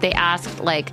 they asked, like,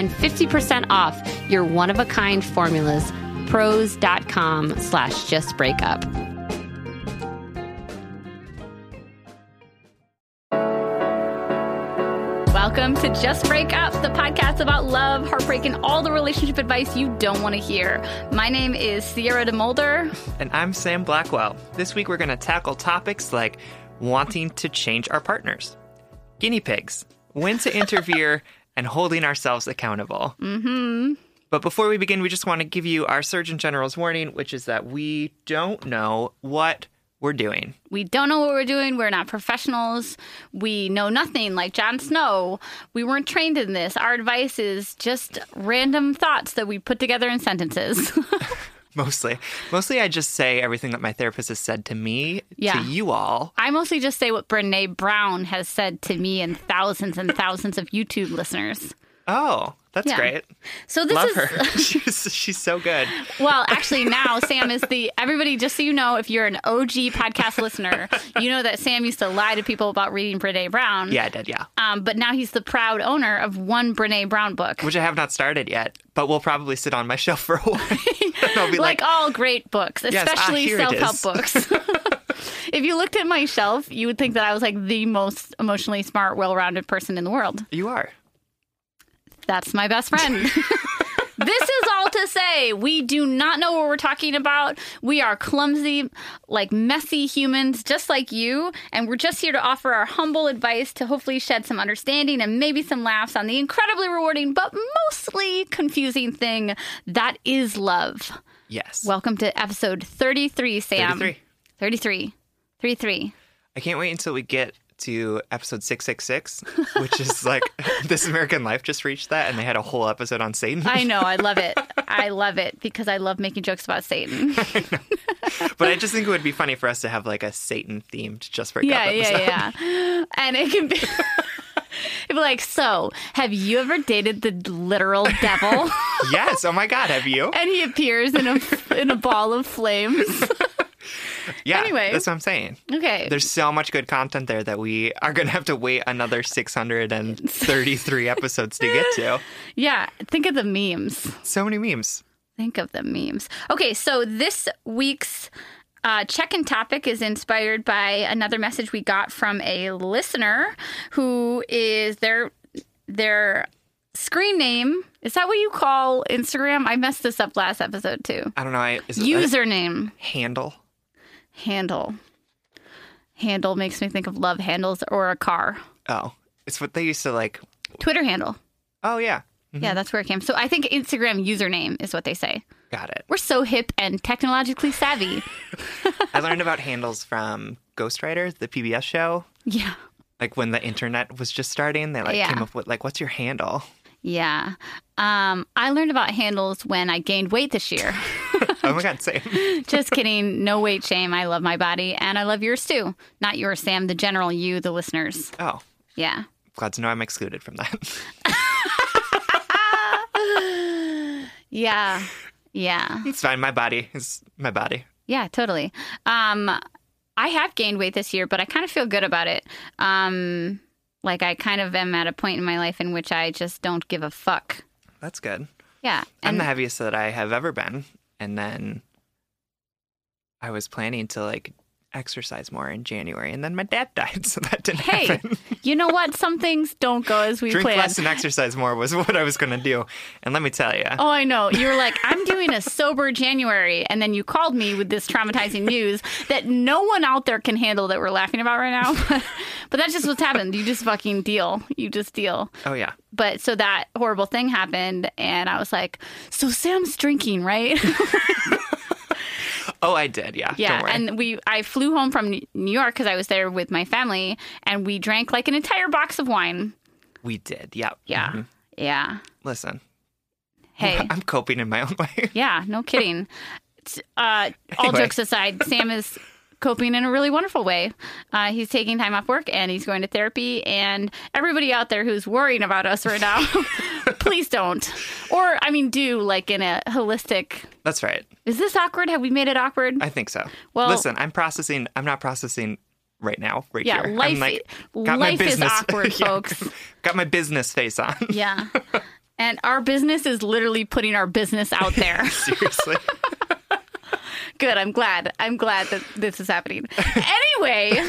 50% off your one of a kind formulas. Prose.com slash just break up. Welcome to Just Break Up, the podcast about love, heartbreak, and all the relationship advice you don't want to hear. My name is Sierra DeMulder. And I'm Sam Blackwell. This week we're going to tackle topics like wanting to change our partners, guinea pigs, when to interfere, and holding ourselves accountable. Mm-hmm. But before we begin, we just want to give you our Surgeon General's warning, which is that we don't know what we're doing. We don't know what we're doing. We're not professionals. We know nothing, like Jon Snow. We weren't trained in this. Our advice is just random thoughts that we put together in sentences. Mostly. Mostly, I just say everything that my therapist has said to me, Yeah. to you all. I mostly just say what Brene Brown has said to me and thousands and thousands of YouTube listeners. Oh, that's Yeah. great. So this Love is her. she's, she's so good. Well, actually, now Sam is the everybody. Just so you know, if you're an OG podcast listener, you know that Sam used to lie to people about reading Brene Brown. Yeah, I did, yeah. Um, but now he's the proud owner of one Brene Brown book. Which I have not started yet, but will probably sit on my shelf for a while. Like, like, all great books, ah, especially it self-help books. if you looked at my shelf, you would think that I was like the most emotionally smart, well-rounded person in the world. you are. That's my best friend. this is all to say we do not know what we're talking about. We are clumsy, like messy humans, just like you. And we're just here to offer our humble advice to hopefully shed some understanding and maybe some laughs on the incredibly rewarding, but mostly confusing thing that is love. Yes. Welcome to episode 33, Sam. 33. 33. 33. I can't wait until we get to episode 666, which is like This American Life just reached that, and they had a whole episode on Satan. I know. I love it. I love it because I love making jokes about Satan. but I just think it would be funny for us to have like a Satan themed Just Break yeah, episode. yeah, yeah. And it can be. It'd be like, so have you ever dated the literal devil? yes. Oh my God. Have you? and he appears in a in a ball of flames. Yeah. Anyway. That's what I'm saying. Okay. There's so much good content there that we are going to have to wait another 633 episodes to get to. yeah, think of the memes. So many memes. Think of the memes. Okay, so this week's uh, check-in topic is inspired by another message we got from a listener who is their their screen name. Is that what you call Instagram? I messed this up last episode too. I don't know. I, is it a Username handle? Handle. Handle makes me think of love handles or a car. Oh, it's what they used to like. Twitter handle. Oh yeah, mm-hmm. Yeah, that's where it came. So I think Instagram username is what they say. got it. We're so hip and technologically savvy. I learned about handles from Ghostwriter, the PBS show. yeah. Like when the internet was just starting, they like Yeah. came up with like, "What's your handle?" Yeah. Um, I learned about handles when I gained weight this year. oh my god, same. Just kidding. No weight shame. I love my body and I love yours too. Not yours, Sam, the general, you, the listeners. Oh, Yeah. glad to know I'm excluded from that. Yeah. Yeah. it's fine. My body is my body. Yeah, totally. Um, I have gained weight this year, but I kind of feel good about it. Um, like I kind of am at a point in my life in which I just don't give a fuck. That's good. Yeah. I'm the heaviest that I have ever been, and then I was planning to like exercise more in January, and then my dad died, so that didn't hey, happen. you know what? Some things don't go as we Drink planned. less and exercise more was what I was going to do, and let me tell you, Oh, I know. You were like, I'm doing a sober January. And then you called me with this traumatizing news that no one out there can handle that we're laughing about right now. but that's just what's happened. You just fucking deal. You just deal. oh yeah, But so that horrible thing happened. And I was like, so Sam's drinking, right? Oh I did, yeah, yeah. And we, I flew home from New York because I was there with my family and we drank like an entire box of wine. we did, yeah, Yeah. Mhm. Yeah. Listen, Hey. I'm coping in my own way. Yeah, no kidding. Uh, all Anyway. jokes aside, Sam is coping in a really wonderful way. Uh, he's taking time off work and he's going to therapy. And everybody out there who's worrying about us right now, please don't. Or, I mean, do like in a holistic. That's right. Is this awkward? Have we made it awkward? I think so. Well- listen, I'm processing. I'm not processing right now, right Yeah, here. life I'm like, got my life is awkward, Yeah, folks. got my business face on. yeah. And our business is literally putting our business out there. Seriously. Good. I'm glad. I'm glad that this is happening. Anyway,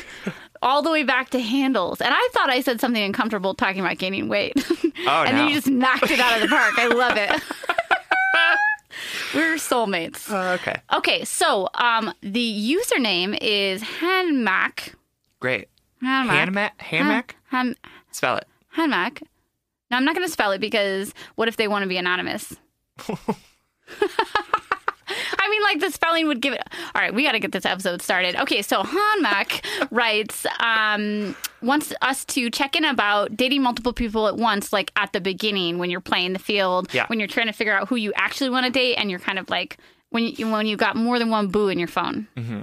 all the way back to handles. And I thought I said something uncomfortable talking about gaining weight. Oh, and then you just knocked it out of the park. I love it. We're soulmates. Oh, okay. Okay, so um, the username is Hanmac. Great. Hanmac. Hanmac. Hanmac. Han, Spell it. Hanmac. No, I'm not going to spell it because what if they want to be anonymous? I mean, like the spelling would give it. All right, we got to get this episode started. Okay, so Hanmac writes, um, wants us to check in about dating multiple people at once, like at the beginning when you're playing the field, Yeah. when you're trying to figure out who you actually want to date, and you're kind of like when you when you got more than one boo in your phone. Mm-hmm.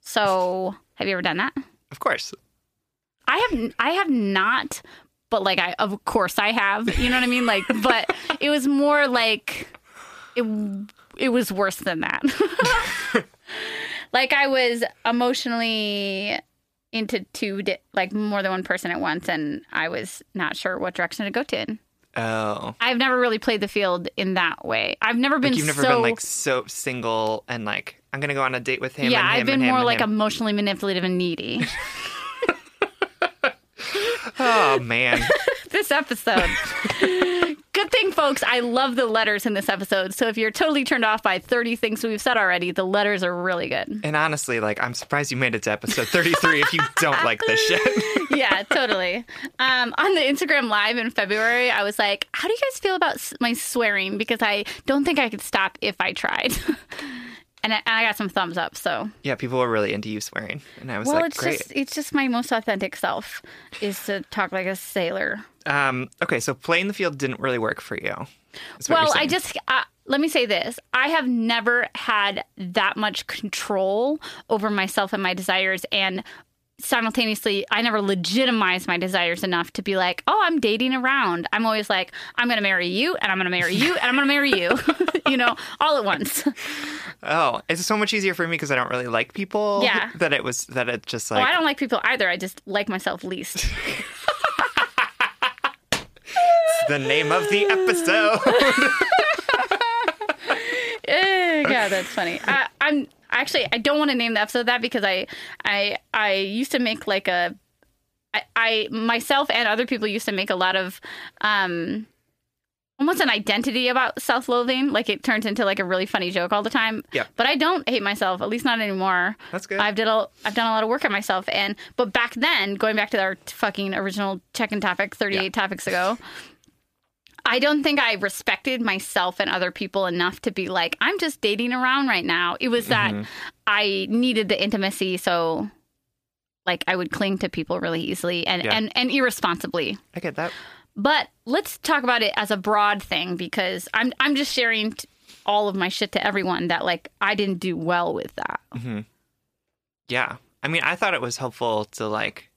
So, have you ever done that? Of course. I have I have not, but like I of course I have. You know what I mean? Like, but it was more like it it was worse than that. like I was emotionally into two di- like more than one person at once, and I was not sure what direction to go to. Oh. I've never really played the field in that way. I've never been Like you've never so. been like so single and like I'm gonna go on a date with him. yeah, and him I've been more like him. emotionally manipulative and needy. Oh man. this episode. Good thing, folks. I love the letters in this episode. So if you're totally turned off by 30 things we've said already, the letters are really good. and honestly, like I'm surprised you made it to episode 33 if you don't like this shit. yeah, totally. Um, on the Instagram live in February, I was like, "How do you guys feel about my swearing?" Because I don't think I could stop if I tried. and, I, and I got some thumbs up. So, yeah, people were really into you swearing, and I was like, well, like, it's great. just it's just my most authentic self is to talk like a sailor. Um, okay, so playing the field didn't really work for you. Well, I just uh, let me say this: I have never had that much control over myself and my desires, and simultaneously, I never legitimized my desires enough to be like, "Oh, I'm dating around." I'm always like, "I'm going to marry you, and I'm going to marry you, and I'm going to marry you," you know, all at once. Oh, it's so much easier for me because I don't really like people. Yeah. That it was that it just oh, like I don't like people either. I just like myself least. the name of the episode. Yeah, that's funny. I, I'm actually I don't want to name the episode that because I I I used to make like a I, I myself and other people used to make a lot of um almost an identity about self-loathing like it turns into like a really funny joke all the time Yeah. but i don't hate myself at least not anymore That's good. i've did a, i've done a lot of work on myself and but back then going back to our fucking original check-in topic 38 Yeah. topics ago I don't think I respected myself and other people enough to be like, I'm just dating around right now. It was that Mm-hmm. I needed the intimacy, so like I would cling to people really easily and, Yeah. and, and irresponsibly. I get that. But let's talk about it as a broad thing because I'm I'm just sharing t- all of my shit to everyone that like I didn't do well with that. Yeah. I mean, I thought it was helpful to like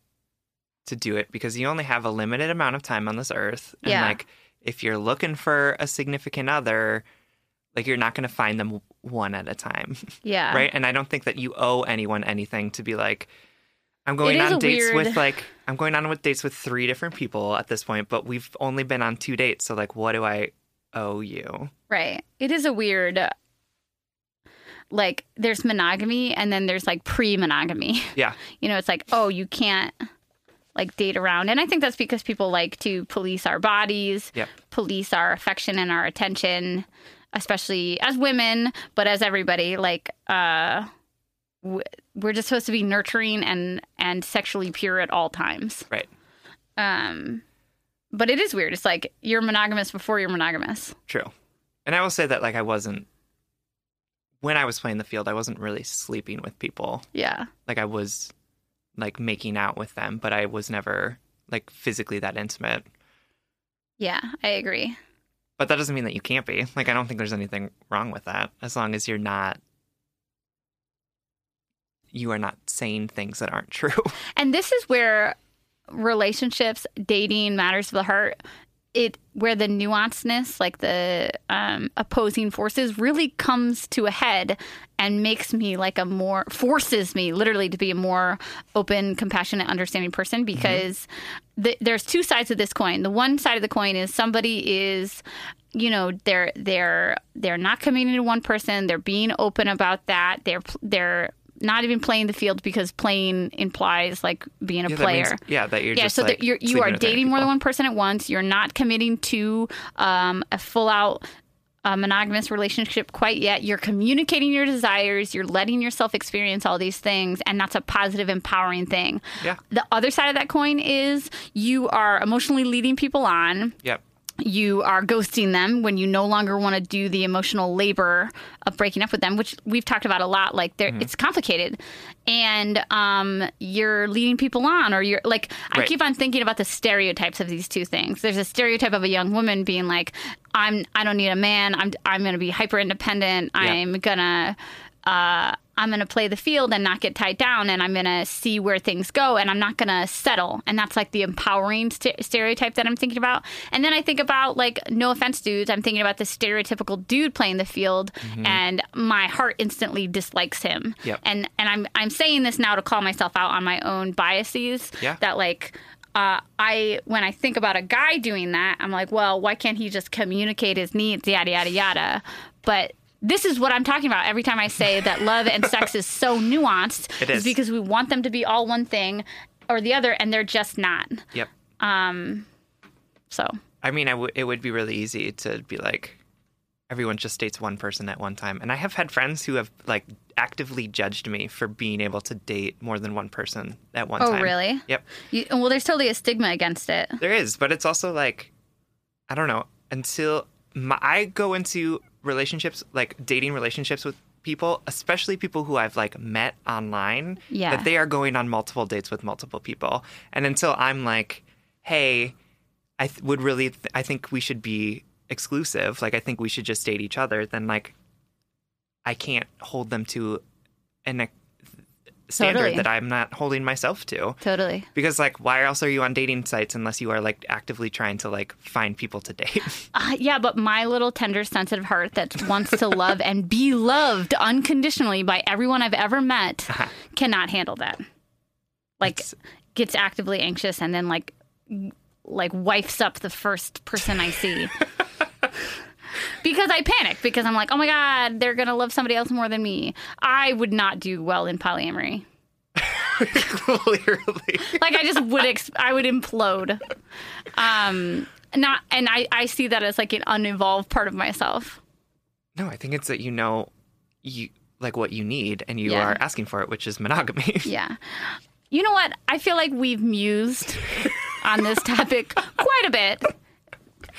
to do it because you only have a limited amount of time on this earth. And Yeah. like if you're looking for a significant other, like you're not going to find them one at a time. Yeah. right? And I don't think that you owe anyone anything to be like I'm going on dates weird- with like I'm going on with dates with three different people at this point, but we've only been on two dates, so like what do I owe you? Right. It is a weird like there's monogamy and then there's like pre-monogamy. Yeah. you know, it's like, oh, you can't like date around. And I think that's because people like to police our bodies, Yep. police our affection and our attention, especially as women, but as everybody, like, uh, we're just supposed to be nurturing and and sexually pure at all times. Right. Um, but it is weird. It's like you're monogamous before you're monogamous. True. And I will say that like I wasn't when I was playing the field, I wasn't really sleeping with people. Yeah. Like I was like making out with them, but I was never like physically that intimate. Yeah, I agree. But that doesn't mean that you can't be. Like I don't think there's anything wrong with that as long as you're not you are not saying things that aren't true. And this is where relationships, dating, matters of the heart, it where the nuanceness, like the um, opposing forces, really comes to a head and makes me like a more forces me literally to be a more open, compassionate, understanding person because the, there's two sides of this coin. The one side of the coin is somebody is you know they're they're they're not committing to one person. They're being open about that. They're they're not even playing the field because playing implies like being a Yeah, that player means- yeah, that you're yeah, just so like that you're, you are dating more than one person at once. You're not committing to um, a full out uh, monogamous relationship quite yet. You're communicating your desires. You're letting yourself experience all these things, and that's a positive, empowering thing. Yeah. The other side of that coin is you are emotionally leading people on Yep. You are ghosting them when you no longer want to do the emotional labor of breaking up with them, which we've talked about a lot. Like, Mm-hmm. it's complicated, and um, you're leading people on, or you're like, I keep on thinking about the stereotypes of these two things. There's a stereotype of a young woman being like, I'm, I don't need a man. I'm, I'm going to be hyper independent. I'm gonna. Uh, I'm going to play the field and not get tied down, and I'm going to see where things go, and I'm not going to settle. And that's like the empowering st- stereotype that I'm thinking about. And then I think about, like, no offense, dudes, I'm thinking about the stereotypical dude playing the field, and my heart instantly dislikes him. Yep. And and I'm I'm saying this now to call myself out on my own biases. Yeah. That like. Uh, I when I think about a guy doing that, I'm like, well, why can't he just communicate his needs, yada yada yada? But this is what I'm talking about every time I say that love and sex is so nuanced. It is. because we want them to be all one thing or the other, and they're just not. Yep. Um. So I mean, I w- it would be really easy to be like, everyone just dates one person at one time. And I have had friends who have like actively judged me for being able to date more than one person at one Oh, time. Oh, really? Yep. you, well, there's totally a stigma against it. There is, but it's also like, I don't know, until my, I go into relationships, like dating relationships with people, especially people who I've like met online, Yeah. that they are going on multiple dates with multiple people. And until I'm like, hey, I th- would really, th- I think we should be exclusive. Like, I think we should just date each other. Then, like, I can't hold them to an standard Totally. that I'm not holding myself to. Totally. Because like, why else are you on dating sites unless you are like actively trying to like find people to date? Uh, yeah, but my little tender, sensitive heart that wants to love and be loved unconditionally by everyone I've ever met cannot handle that. Like, It's- gets actively anxious and then like, like wifes up the first person I see. because I panic because I'm like, oh my god, they're gonna love somebody else more than me. I would not do well in polyamory. Clearly. like I just would ex- I would implode. Um, not and I I see that as like an unevolved part of myself. No, I think it's that you know you like what you need and you Yeah. are asking for it, which is monogamy. Yeah. You know what? I feel like we've mused on this topic quite a bit.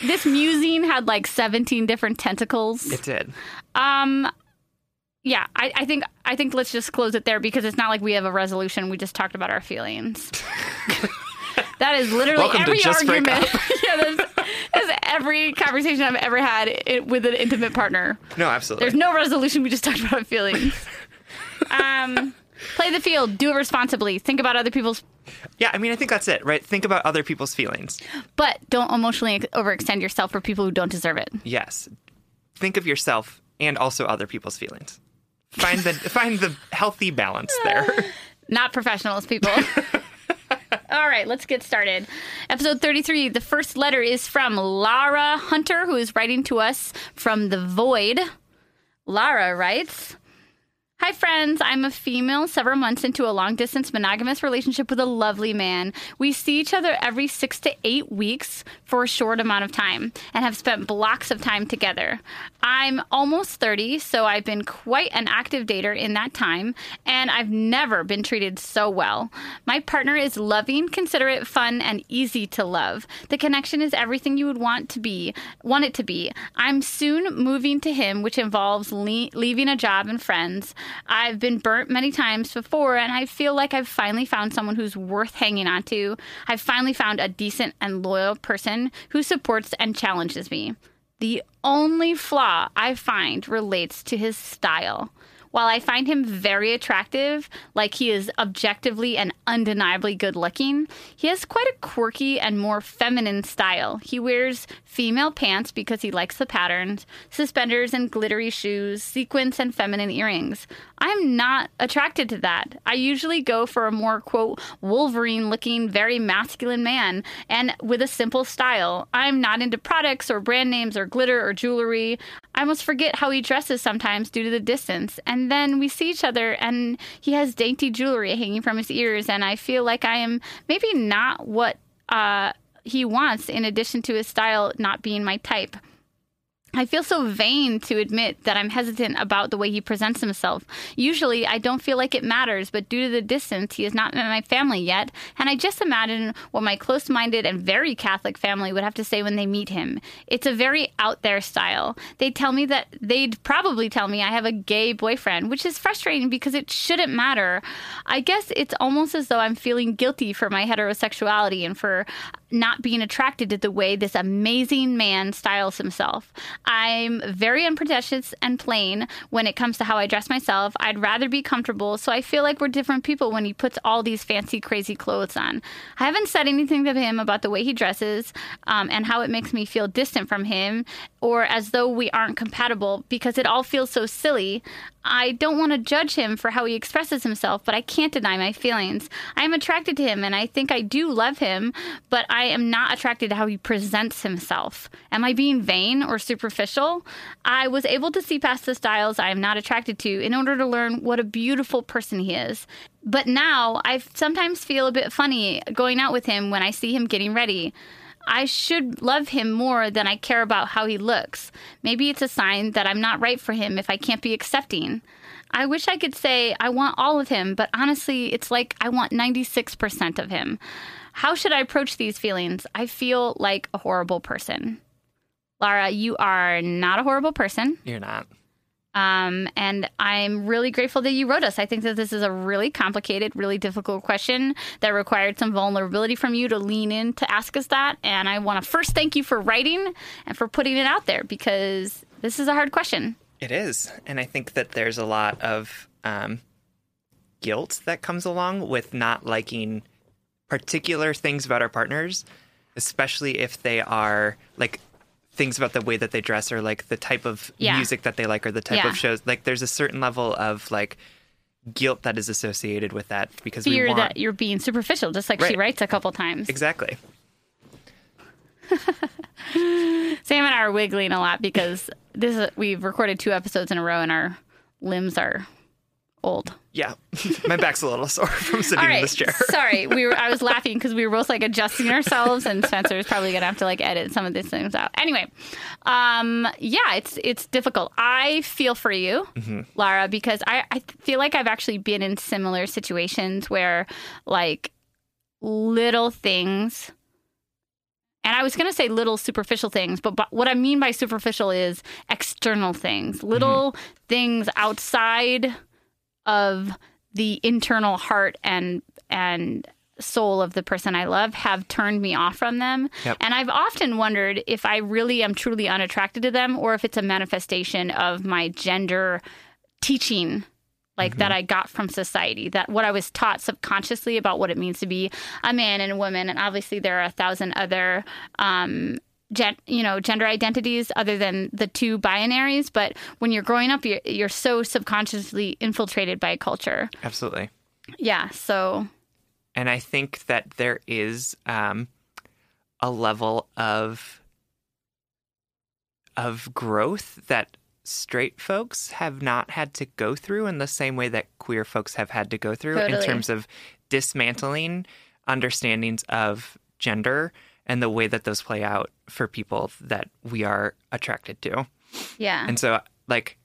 This musing had like 17 different tentacles. it did. Um yeah, I, I think I think let's just close it there because it's not like we have a resolution. We just talked about our feelings. that is literally Welcome every argument. yeah, that's, that's every conversation I've ever had with an intimate partner. No, absolutely. There's no resolution. We just talked about our feelings. um, play the field. Do it responsibly. Think about other people's, yeah, I mean, I think that's it, right? Think about other people's feelings. but don't emotionally overextend yourself for people who don't deserve it. Yes. Think of yourself and also other people's feelings. Find the find the healthy balance there. Not professionals, people. All right, let's get started. Episode 33. The first letter is from Lara Hunter, who is writing to us from the void. Lara writes Hi, friends. I'm a female several months into a long distance monogamous relationship with a lovely man. We see each other every six to eight weeks for a short amount of time and have spent blocks of time together. I'm almost 30, so I've been quite an active dater in that time, and I've never been treated so well. My partner is loving, considerate, fun, and easy to love. The connection is everything you would want to be, want it to be. I'm soon moving to him, which involves le- leaving a job and friends. I've been burnt many times before, and I feel like I've finally found someone who's worth hanging on to. I've finally found a decent and loyal person who supports and challenges me. The only flaw I find relates to his style. While I find him very attractive, like he is objectively and undeniably good looking, he has quite a quirky and more feminine style. He wears female pants because he likes the patterns, suspenders and glittery shoes, sequins and feminine earrings. I'm not attracted to that. I usually go for a more, quote, Wolverine looking, very masculine man and with a simple style. I'm not into products or brand names or glitter or jewelry. I almost forget how he dresses sometimes due to the distance. And then we see each other and he has dainty jewelry hanging from his ears. And I feel like I am maybe not what uh, he wants, in addition to his style not being my type. I feel so vain to admit that I'm hesitant about the way he presents himself. Usually, I don't feel like it matters, but due to the distance, he is not in my family yet, and I just imagine what my close minded and very Catholic family would have to say when they meet him. It's a very out there style. They tell me that they'd probably tell me I have a gay boyfriend, which is frustrating because it shouldn't matter. I guess it's almost as though I'm feeling guilty for my heterosexuality and for not being attracted to the way this amazing man styles himself. I'm very unpretentious and plain when it comes to how I dress myself. I'd rather be comfortable, so I feel like we're different people when he puts all these fancy, crazy clothes on. I haven't said anything to him about the way he dresses um, and how it makes me feel distant from him or as though we aren't compatible because it all feels so silly. I don't want to judge him for how he expresses himself, but I can't deny my feelings. I am attracted to him and I think I do love him, but I am not attracted to how he presents himself. Am I being vain or superficial? I was able to see past the styles I am not attracted to in order to learn what a beautiful person he is. But now I sometimes feel a bit funny going out with him when I see him getting ready. I should love him more than I care about how he looks. Maybe it's a sign that I'm not right for him if I can't be accepting. I wish I could say I want all of him, but honestly, it's like I want 96% of him. How should I approach these feelings? I feel like a horrible person. Lara, you are not a horrible person. You're not. Um, and I'm really grateful that you wrote us. I think that this is a really complicated, really difficult question that required some vulnerability from you to lean in to ask us that. And I want to first thank you for writing and for putting it out there because this is a hard question. It is. And I think that there's a lot of um, guilt that comes along with not liking particular things about our partners, especially if they are like things about the way that they dress or like the type of Yeah. music that they like or the type Yeah. of shows. Like there's a certain level of like guilt that is associated with that because Fear we want that you're being superficial, just like she writes a couple times. exactly. Sam and I are wiggling a lot because this is, we've recorded two episodes in a row and our limbs are old. Yeah, my back's a little sore from sitting All in this chair. Sorry, we were. I was laughing because we were both like adjusting ourselves, and Spencer is probably gonna have to like edit some of these things out. Anyway, um, yeah, it's it's difficult. I feel for you, Lara, because I I feel like I've actually been in similar situations where like little things. And I was going to say little superficial things, but, but what I mean by superficial is external things, little things outside of the internal heart and and soul of the person I love have turned me off from them. Yep. And I've often wondered if I really am truly unattracted to them or if it's a manifestation of my gender teaching like that I got from society, that what I was taught subconsciously about what it means to be a man and a woman. And obviously there are a thousand other um gen, you know gender identities other than the two binaries but when you're growing up you're, you're so subconsciously infiltrated by culture. Absolutely. yeah so. And I think that there is um, a level of of growth that straight folks have not had to go through in the same way that queer folks have had to go through in terms of dismantling understandings of gender and the way that those play out for people that we are attracted to. yeah And so, like,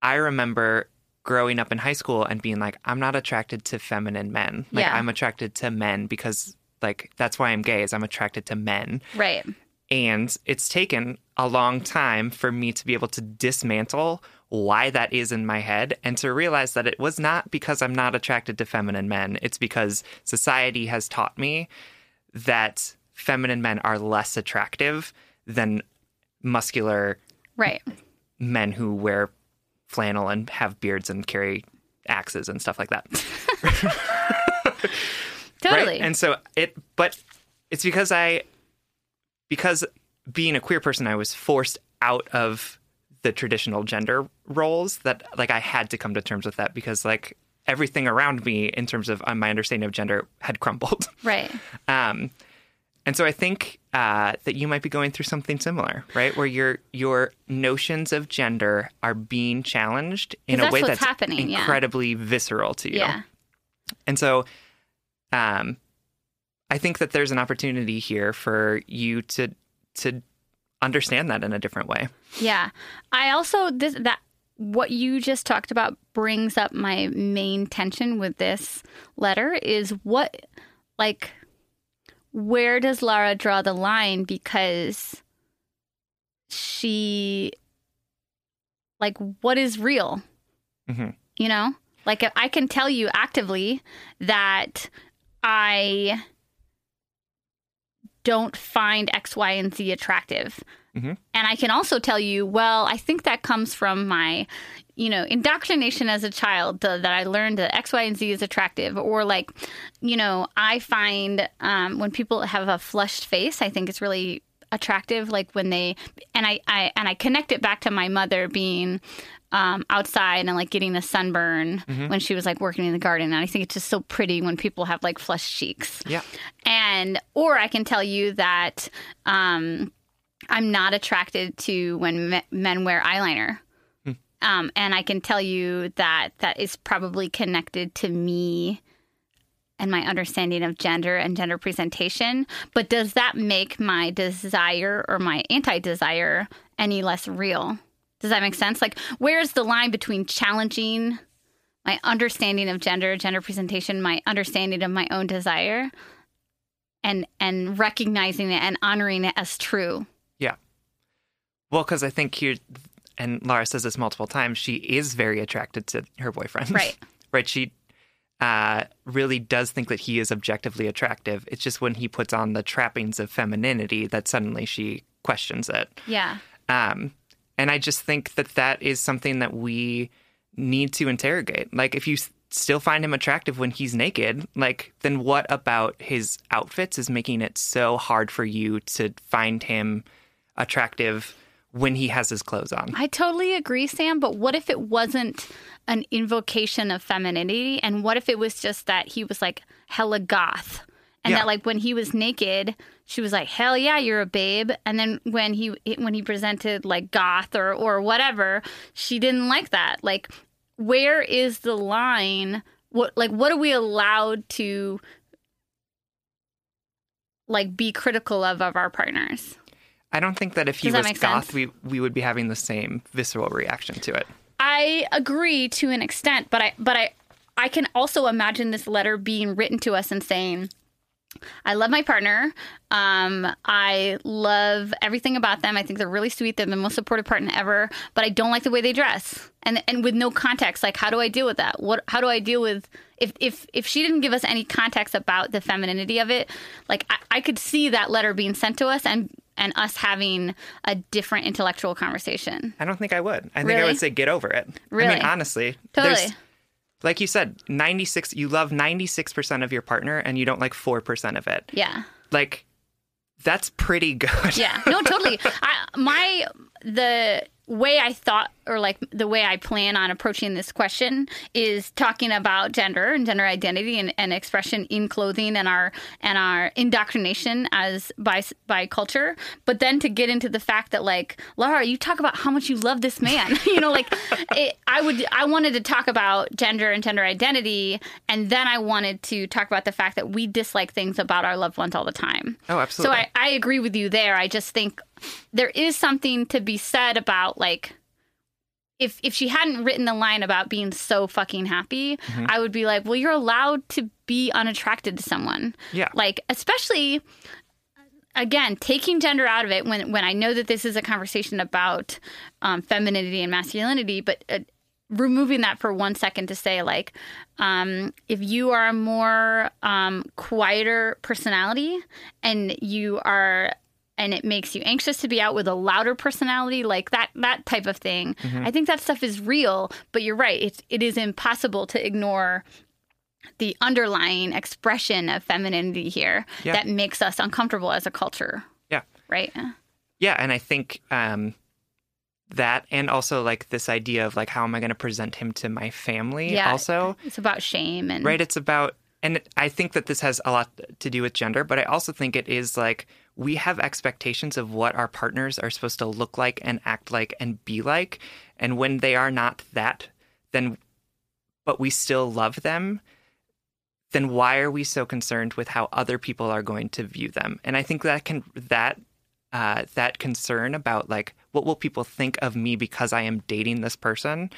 I remember growing up in high school and being like, I'm not attracted to feminine men. Like, Yeah. I'm attracted to men because, like, that's why I'm gay, is I'm attracted to men. right And it's taken a long time for me to be able to dismantle why that is in my head and to realize that it was not because I'm not attracted to feminine men. It's because society has taught me that feminine men are less attractive than muscular right men who wear flannel and have beards and carry axes and stuff like that. totally Right? And so it, but it's because I, because being a queer person, I was forced out of the traditional gender roles that like I had to come to terms with that because like everything around me in terms of uh, my understanding of gender had crumbled. right Um, and so I think uh, that you might be going through something similar, right? Where your your notions of gender are being challenged in a way that's happening, yeah. incredibly visceral to you. yeah And so, um, I think that there's an opportunity here for you to to understand that in a different way. Yeah. I also this that what you just talked about brings up my main tension with this letter is what like where does Lara draw the line because she like what is real? Mhm. You know? Like I can tell you actively that I don't find X, Y, and Z attractive. Mhm. And I can also tell you, well, I think that comes from my, you know, indoctrination as a child uh, that I learned that X, Y, and Z is attractive. Or like, you know, I find um, when people have a flushed face, I think it's really attractive. Like when they and I, I and I connect it back to my mother being um, outside and like getting a sunburn when she was like working in the garden. And I think it's just so pretty when people have like flushed cheeks Yeah. and or I can tell you that um, I'm not attracted to when me- men wear eyeliner. Um, and I can tell you that that is probably connected to me and my understanding of gender and gender presentation. But does that make my desire or my anti desire any less real? Does that make sense? Like, where's the line between challenging my understanding of gender, gender presentation, my understanding of my own desire, and and recognizing it and honoring it as true? Well, because I think here, and Laura says this multiple times, she is very attracted to her boyfriend. Right. right. She uh, really does think that he is objectively attractive. It's just when he puts on the trappings of femininity that suddenly she questions it. Yeah. Um, and I just think that that is something that we need to interrogate. Like, if you s- still find him attractive when he's naked, like, then what about his outfits is making it so hard for you to find him attractive when he has his clothes on? I totally agree, Sam. But what if it wasn't an invocation of femininity? And what if it was just that he was like hella goth? And Yeah. that like when he was naked, she was like, "Hell yeah, you're a babe." And then when he when he presented like goth or or whatever, she didn't like that. Like where is the line? What like what are we allowed to like be critical of of our partners? I don't think that if he Does was goth, sense? we we would be having the same visceral reaction to it. I agree to an extent, but I but I I can also imagine this letter being written to us and saying, I love my partner. Um, I love everything about them. I think they're really sweet. They're the most supportive partner ever. But I don't like the way they dress, and and with no context. Like, how do I deal with that? What? How do I deal with if if if she didn't give us any context about the femininity of it? Like, I, I could see that letter being sent to us and and us having a different intellectual conversation. I don't think I would. I think I would say get over it. I Really? mean, honestly, Totally. there's like you said, 96 you love 96% of your partner and you don't like 4% of it. Yeah. Like that's pretty good. Yeah, no, totally. I, my the way I thought, or like the way I plan on approaching this question, is talking about gender and gender identity and, and expression in clothing and our and our indoctrination as by by culture. But then to get into the fact that like Laura, you talk about how much you love this man. you know, like it, I would I wanted to talk about gender and gender identity, and then I wanted to talk about the fact that we dislike things about our loved ones all the time. Oh, absolutely. So I, I agree with you there. I just think there is something to be said about like if if she hadn't written the line about being so fucking happy, Mm-hmm. I would be like, well, you're allowed to be unattracted to someone. Yeah. Like especially again taking gender out of it when when I know that this is a conversation about um, femininity and masculinity, but. Uh, removing that for one second to say like um, if you are a more um, quieter personality and you are and it makes you anxious to be out with a louder personality like that that type of thing i think that stuff is real but you're right it's it is impossible to ignore the underlying expression of femininity here Yeah. that makes us uncomfortable as a culture yeah. right Yeah, and I think um that and also like this idea of like how am I going to present him to my family Yeah. also it's about shame and right it's about and i think that this has a lot to do with gender but i also think it is like we have expectations of what our partners are supposed to look like and act like and be like and when they are not that then but we still love them then why are we so concerned with how other people are going to view them and i think that can that uh, that concern about like what will people think of me because i am dating this person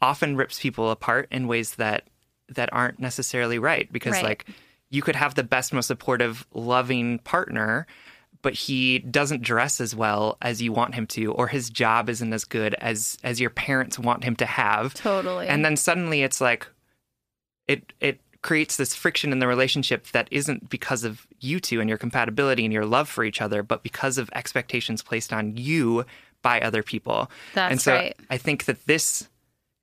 often rips people apart in ways that that aren't necessarily right because Right. like you could have the best most supportive loving partner but he doesn't dress as well as you want him to or his job isn't as good as as your parents want him to have. Totally. And then suddenly it's like it it creates this friction in the relationship that isn't because of you two and your compatibility and your love for each other but because of expectations placed on you by other people. That's and so right. i think that this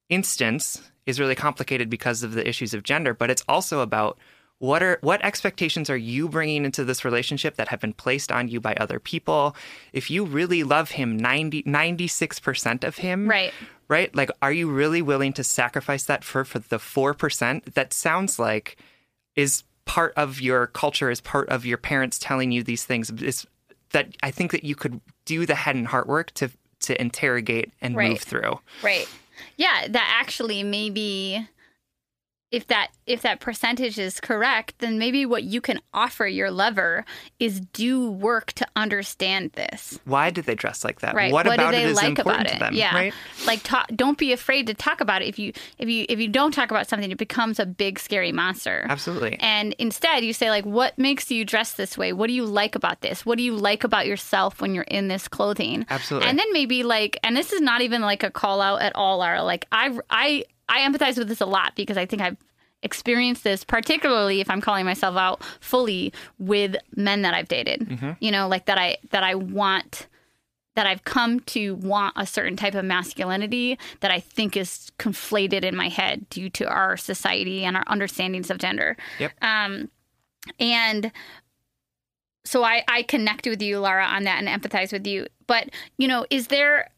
instance is really complicated because of the issues of gender but it's also about what are what expectations are you bringing into this relationship that have been placed on you by other people if you really love him 90 96% of him Right. right like are you really willing to sacrifice that for for the 4% that sounds like is part of your culture is part of your parents telling you these things is that i think that you could do the head and heart work to to interrogate and Right. move through Right. Yeah, that actually maybe if that if that percentage is correct, then maybe what you can offer your lover is do work to understand this. why do they dress like that Right. what, do about they it is like important about to them yeah. right Like talk, don't be afraid to talk about it. If you if you if you don't talk about something, it becomes a big scary monster. absolutely And instead, you say like, "What makes you dress this way? What do you like about this? What do you like about yourself when you're in this clothing?" Absolutely. And then maybe like, and this is not even like a call out at all, Lara. Like, I I I empathize with this a lot because I think I've experienced this, particularly if I'm calling myself out fully with men that I've dated. Mm-hmm. You know, like that I that I want that I've come to want a certain type of masculinity that I think is conflated in my head due to our society and our understandings of gender. Yep. Um, and so I, I connect with you, Laura, on that and empathize with you. But, you know, is there,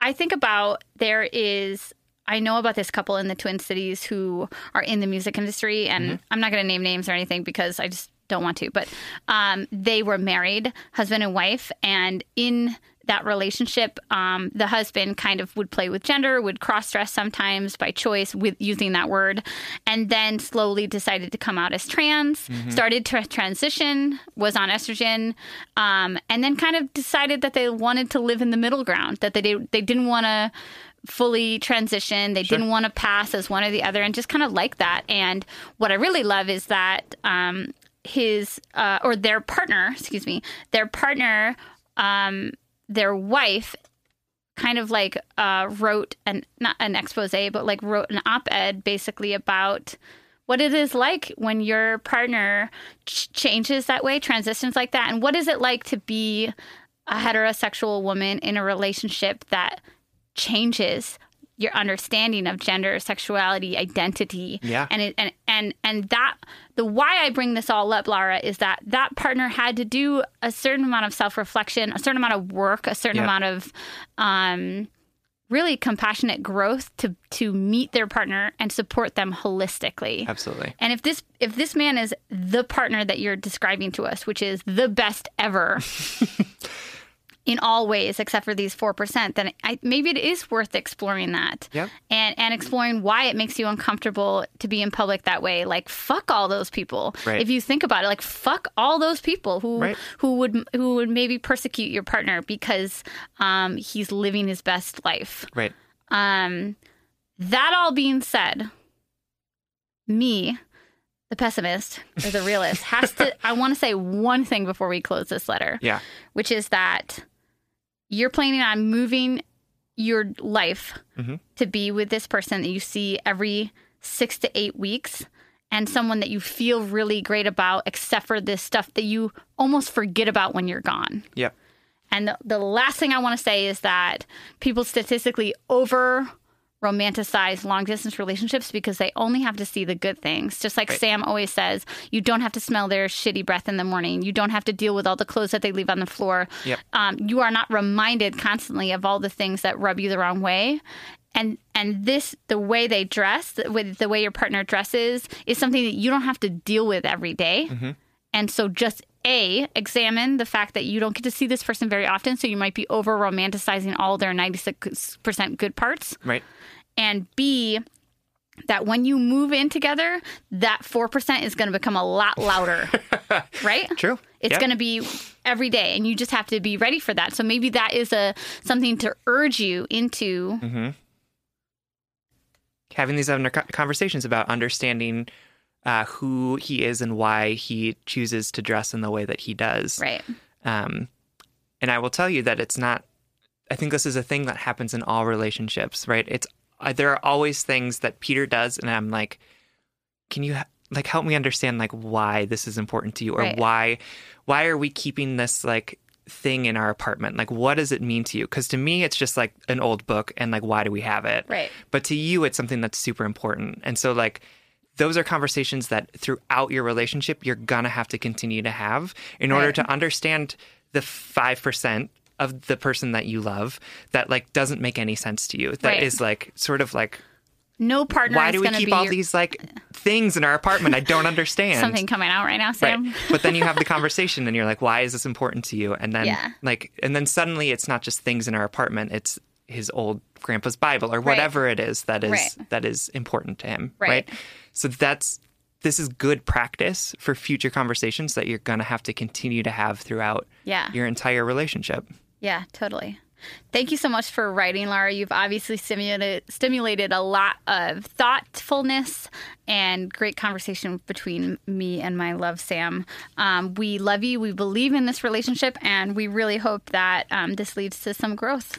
I think about there is, I know about this couple in the Twin Cities who are in the music industry, and I'm not going to name names or anything because I just don't want to, but um, they were married, husband and wife, and in that relationship, um, the husband kind of would play with gender, would cross dress sometimes by choice with using that word, and then slowly decided to come out as trans, started to transition, was on estrogen, um, and then kind of decided that they wanted to live in the middle ground, that they, did, they didn't want to fully transition. They didn't want to pass as one or the other and just kind of like that. And what I really love is that um, his uh, or their partner, excuse me, their partner, um, their wife kind of like uh, wrote an not an expose, but like wrote an op-ed basically about what it is like when your partner ch- changes that way, transitions like that, and what is it like to be a heterosexual woman in a relationship that changes your understanding of gender, sexuality, identity, Yeah. and it, and and and that the why I bring this all up, Laura, is that that partner had to do a certain amount of self reflection, a certain amount of work, a certain Yeah. amount of um, really compassionate growth to to meet their partner and support them holistically. Absolutely. And if this if this man is the partner that you're describing to us, which is the best ever in all ways except for these 4%, then I, maybe it is worth exploring that. Yep. And and exploring why it makes you uncomfortable to be in public that way. Like fuck all those people. Right. If you think about it, like fuck all those people who Right. who would who would maybe persecute your partner because um, he's living his best life. Right. Um, that all being said, me, the pessimist or the realist, has to. I want to say one thing before we close this letter, Yeah. which is that you're planning on moving your life Mhm. to be with this person that you see every six to eight weeks. And someone that you feel really great about, except for this stuff that you almost forget about when you're gone. Yeah. And the, the last thing I want to say is that people statistically over romanticize long distance relationships because they only have to see the good things. Just like Sam always says, you don't have to smell their shitty breath in the morning. You don't have to deal with all the clothes that they leave on the floor. Yep. Um, you are not reminded constantly of all the things that rub you the wrong way. And and this the way they dress, with the way your partner dresses, is something that you don't have to deal with every day. And so just A, examine the fact that you don't get to see this person very often. So you might be over romanticizing all their 96% good parts. Right. And B, that when you move in together, that 4% is going to become a lot louder. right? True. It's Yep. going to be every day and you just have to be ready for that. So maybe that is a something to urge you into Mm-hmm. Having these other conversations about understanding uh, who he is and why he chooses to dress in the way that he does. right. Um, and I will tell you that it's not. I think this is a thing that happens in all relationships, right? It's uh, there are always things that Peter does, and I'm like, can you like help me understand like why this is important to you, or Right. why why are we keeping this like thing in our apartment? Like, what does it mean to you? Because to me, it's just like an old book, and like, why do we have it? Right. But to you, it's something that's super important, and so like. Those are conversations that throughout your relationship you're gonna have to continue to have in order Right. to understand the five percent of the person that you love that like doesn't make any sense to you. That is Right. like sort of like No partner why is do we keep all your- these like things in our apartment? I don't understand. something coming out right now, Right. Sam. But then you have the conversation and you're like, why is this important to you? And then Yeah. like and then suddenly it's not just things in our apartment, it's his old grandpa's Bible or whatever it is that is Right. that is important to him. Right. right? So that's this is good practice for future conversations that you're gonna have to continue to have throughout Yeah. your entire relationship. Yeah, totally. Thank you so much for writing, Laura. You've obviously stimulated stimulated a lot of thoughtfulness and great conversation between me and my love, Sam. Um, we love you. We believe in this relationship, and we really hope that um, this leads to some growth.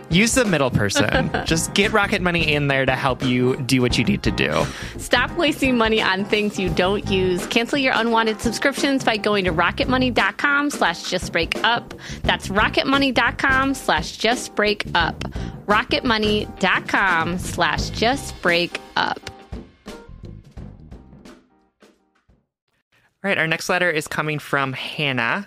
use the middle person. just get Rocket Money in there to help you do what you need to do. Stop wasting money on things you don't use. Cancel your unwanted subscriptions by going to rocketmoney.com slash justbreakup. That's rocketmoney.com slash justbreakup. rocketmoney.com slash justbreakup. All right, our next letter is coming from Hannah,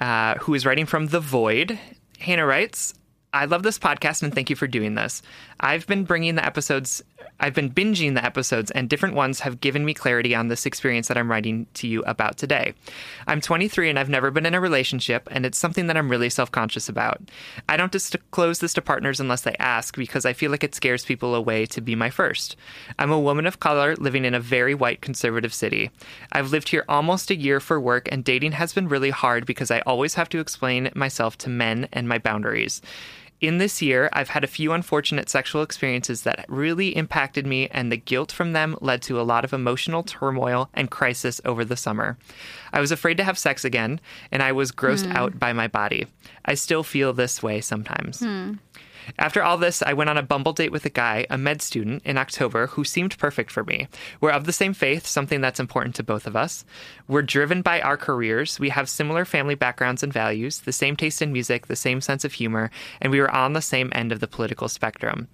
uh, who is writing from The Void. Hannah writes, I love this podcast and thank you for doing this. I've been bringing the episodes, I've been binging the episodes, and different ones have given me clarity on this experience that I'm writing to you about today. I'm 23 and I've never been in a relationship, and it's something that I'm really self conscious about. I don't disclose this to partners unless they ask because I feel like it scares people away to be my first. I'm a woman of color living in a very white conservative city. I've lived here almost a year for work, and dating has been really hard because I always have to explain myself to men and my boundaries. In this year, I've had a few unfortunate sexual experiences that really impacted me, and the guilt from them led to a lot of emotional turmoil and crisis over the summer. I was afraid to have sex again, and I was grossed hmm. out by my body. I still feel this way sometimes. Hmm. After all this, I went on a Bumble date with a guy, a med student, in October who seemed perfect for me. We're of the same faith, something that's important to both of us. We're driven by our careers. We have similar family backgrounds and values, the same taste in music, the same sense of humor, and we were on the same end of the political spectrum.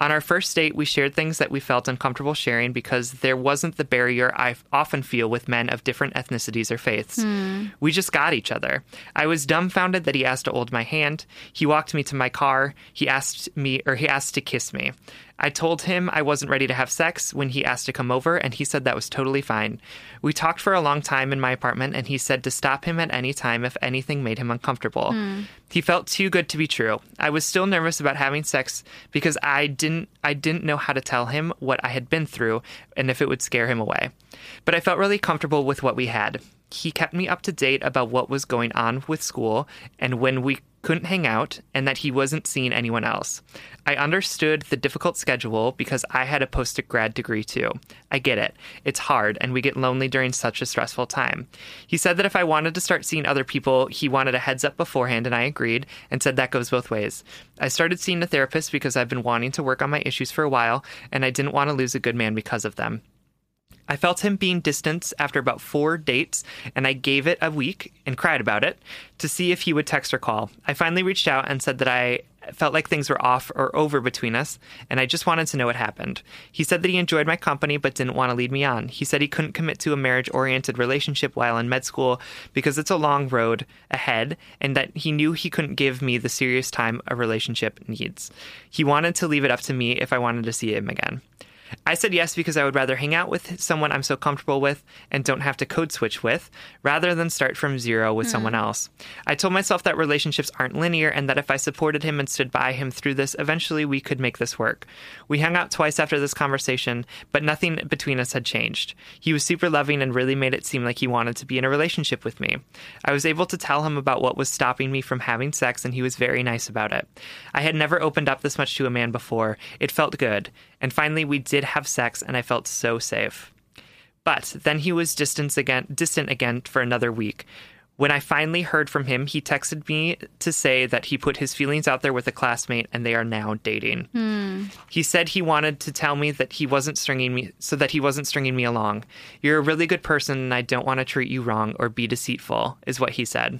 On our first date, we shared things that we felt uncomfortable sharing because there wasn't the barrier I often feel with men of different ethnicities or faiths. Hmm. We just got each other. I was dumbfounded that he asked to hold my hand. He walked me to my car. He asked me, or he asked to kiss me. I told him I wasn't ready to have sex when he asked to come over, and he said that was totally fine. We talked for a long time in my apartment, and he said to stop him at any time if anything made him uncomfortable. Hmm. He felt too good to be true. I was still nervous about having sex because I didn't I didn't know how to tell him what I had been through and if it would scare him away. But I felt really comfortable with what we had. He kept me up to date about what was going on with school and when we couldn't hang out, and that he wasn't seeing anyone else. I understood the difficult schedule because I had a post grad degree too. I get it. It's hard, and we get lonely during such a stressful time. He said that if I wanted to start seeing other people, he wanted a heads up beforehand, and I agreed and said that goes both ways. I started seeing a therapist because I've been wanting to work on my issues for a while, and I didn't want to lose a good man because of them. I felt him being distant after about four dates, and I gave it a week and cried about it to see if he would text or call. I finally reached out and said that I felt like things were off or over between us, and I just wanted to know what happened. He said that he enjoyed my company but didn't want to lead me on. He said he couldn't commit to a marriage oriented relationship while in med school because it's a long road ahead, and that he knew he couldn't give me the serious time a relationship needs. He wanted to leave it up to me if I wanted to see him again. I said yes because I would rather hang out with someone I'm so comfortable with and don't have to code switch with, rather than start from zero with mm. someone else. I told myself that relationships aren't linear and that if I supported him and stood by him through this, eventually we could make this work. We hung out twice after this conversation, but nothing between us had changed. He was super loving and really made it seem like he wanted to be in a relationship with me. I was able to tell him about what was stopping me from having sex, and he was very nice about it. I had never opened up this much to a man before. It felt good. And finally, we did have sex, and I felt so safe. But then he was distant again, distant again for another week. When I finally heard from him, he texted me to say that he put his feelings out there with a classmate and they are now dating. Hmm. He said he wanted to tell me that he wasn't stringing me so that he wasn't stringing me along. You're a really good person and I don't want to treat you wrong or be deceitful, is what he said.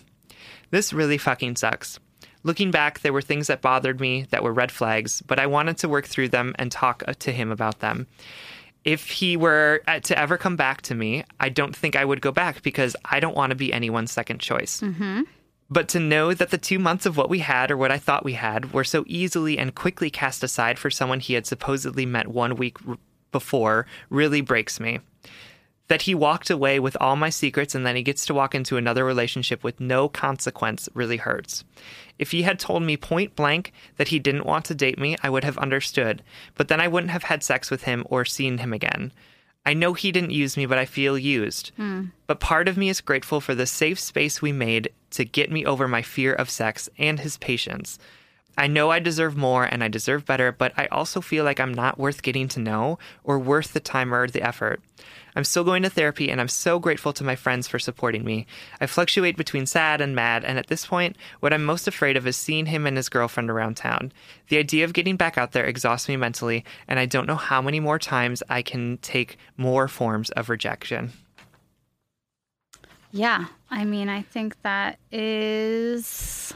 This really fucking sucks. Looking back, there were things that bothered me that were red flags, but I wanted to work through them and talk uh, to him about them. If he were uh, to ever come back to me, I don't think I would go back because I don't want to be anyone's second choice. Mm-hmm. But to know that the two months of what we had or what I thought we had were so easily and quickly cast aside for someone he had supposedly met one week before really breaks me that he walked away with all my secrets and then he gets to walk into another relationship with no consequence really hurts. If he had told me point blank that he didn't want to date me, I would have understood, but then I wouldn't have had sex with him or seen him again. I know he didn't use me, but I feel used. Mm. But part of me is grateful for the safe space we made to get me over my fear of sex and his patience. I know I deserve more and I deserve better, but I also feel like I'm not worth getting to know or worth the time or the effort. I'm still going to therapy and I'm so grateful to my friends for supporting me. I fluctuate between sad and mad, and at this point, what I'm most afraid of is seeing him and his girlfriend around town. The idea of getting back out there exhausts me mentally, and I don't know how many more times I can take more forms of rejection. Yeah, I mean, I think that is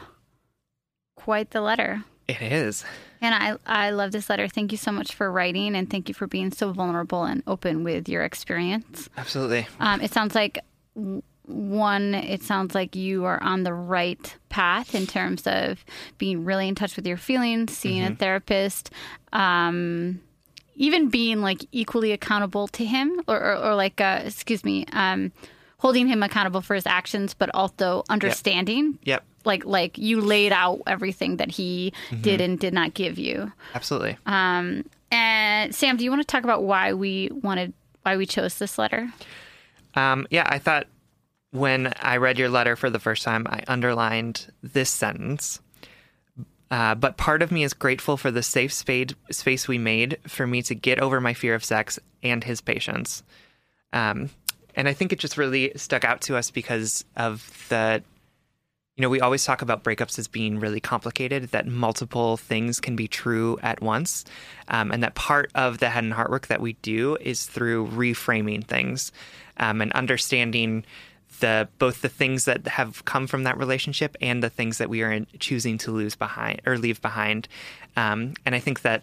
quite the letter. It is. And I, I love this letter. Thank you so much for writing and thank you for being so vulnerable and open with your experience. Absolutely. Um, it sounds like one, it sounds like you are on the right path in terms of being really in touch with your feelings, seeing mm-hmm. a therapist, um, even being like equally accountable to him or, or, or like, uh, excuse me, um, holding him accountable for his actions, but also understanding. Yep. yep. Like like you laid out everything that he mm-hmm. did and did not give you. Absolutely. Um, and Sam, do you want to talk about why we wanted why we chose this letter? Um, yeah, I thought when I read your letter for the first time, I underlined this sentence. Uh, but part of me is grateful for the safe spade, space we made for me to get over my fear of sex and his patience. Um, and I think it just really stuck out to us because of the you know, we always talk about breakups as being really complicated, that multiple things can be true at once. Um, and that part of the head and heart work that we do is through reframing things um, and understanding the both the things that have come from that relationship and the things that we are choosing to lose behind or leave behind. Um, and I think that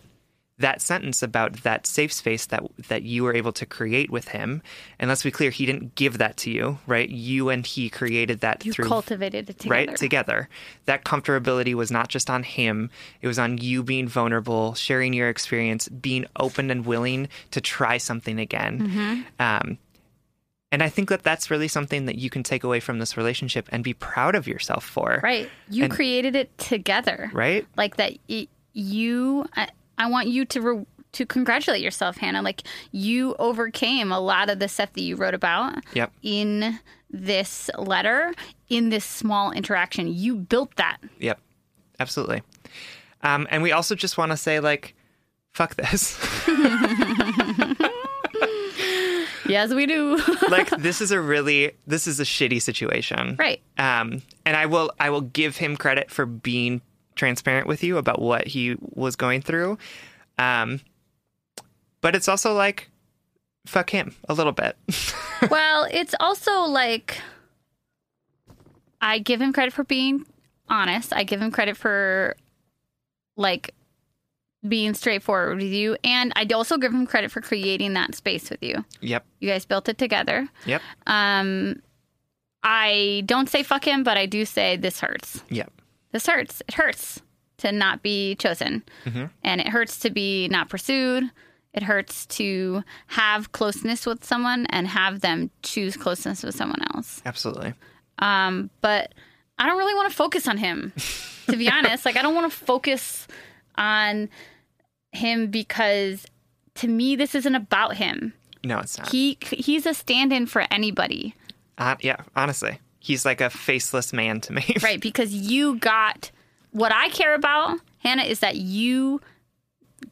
that sentence about that safe space that that you were able to create with him and let's be clear he didn't give that to you right you and he created that you through cultivated it together right together that comfortability was not just on him it was on you being vulnerable sharing your experience being open and willing to try something again mm-hmm. um, and I think that that's really something that you can take away from this relationship and be proud of yourself for. Right. You and, created it together. Right. Like that it, you I want you to re- to congratulate yourself, Hannah. Like you overcame a lot of the stuff that you wrote about yep. in this letter in this small interaction. You built that. Yep. Absolutely. Um, and we also just want to say, like, fuck this. Yes, we do. like, this is a really, this is a shitty situation. right. Um, and I will, I will give him credit for being transparent with you about what he was going through. Um, but it's also like, fuck him a little bit. well, it's also like I give him credit for being honest. I give him credit for like being straightforward with you, and I also give him credit for creating that space with you. yep. You guys built it together. Yep. Um, I don't say fuck him, but I do say this hurts. Yep. This hurts. It hurts to not be chosen, and it hurts to be not pursued. It hurts to have closeness with someone and have them choose closeness with someone else. Absolutely. Um, but I don't really want to focus on him, to be honest. Like, I don't want to focus on him because to me, this isn't about him. No, it's not. He he's a stand-in for anybody, Uh, yeah, honestly, he's like a faceless man to me. right? Because you got what I care about, Hannah, is that you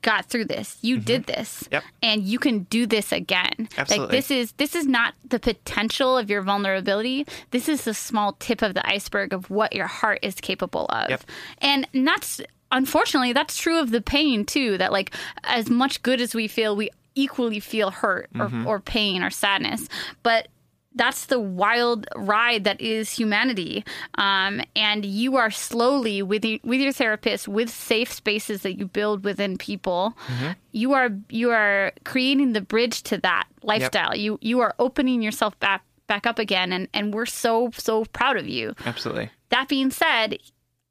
got through this. You mm-hmm. did this. Yep. And you can do this again. Like this is this is not the potential of your vulnerability. This is the small tip of the iceberg of what your heart is capable of. Yep. And that's unfortunately that's true of the pain too. That like as much good as we feel, we equally feel hurt or, mm-hmm. or pain or sadness. But that's the wild ride that is humanity. Um, and you are slowly with you, with your therapist, with safe spaces that you build within people. You are you are creating the bridge to that lifestyle. You you are opening yourself back back up again, and and we're so so proud of you. Absolutely. That being said.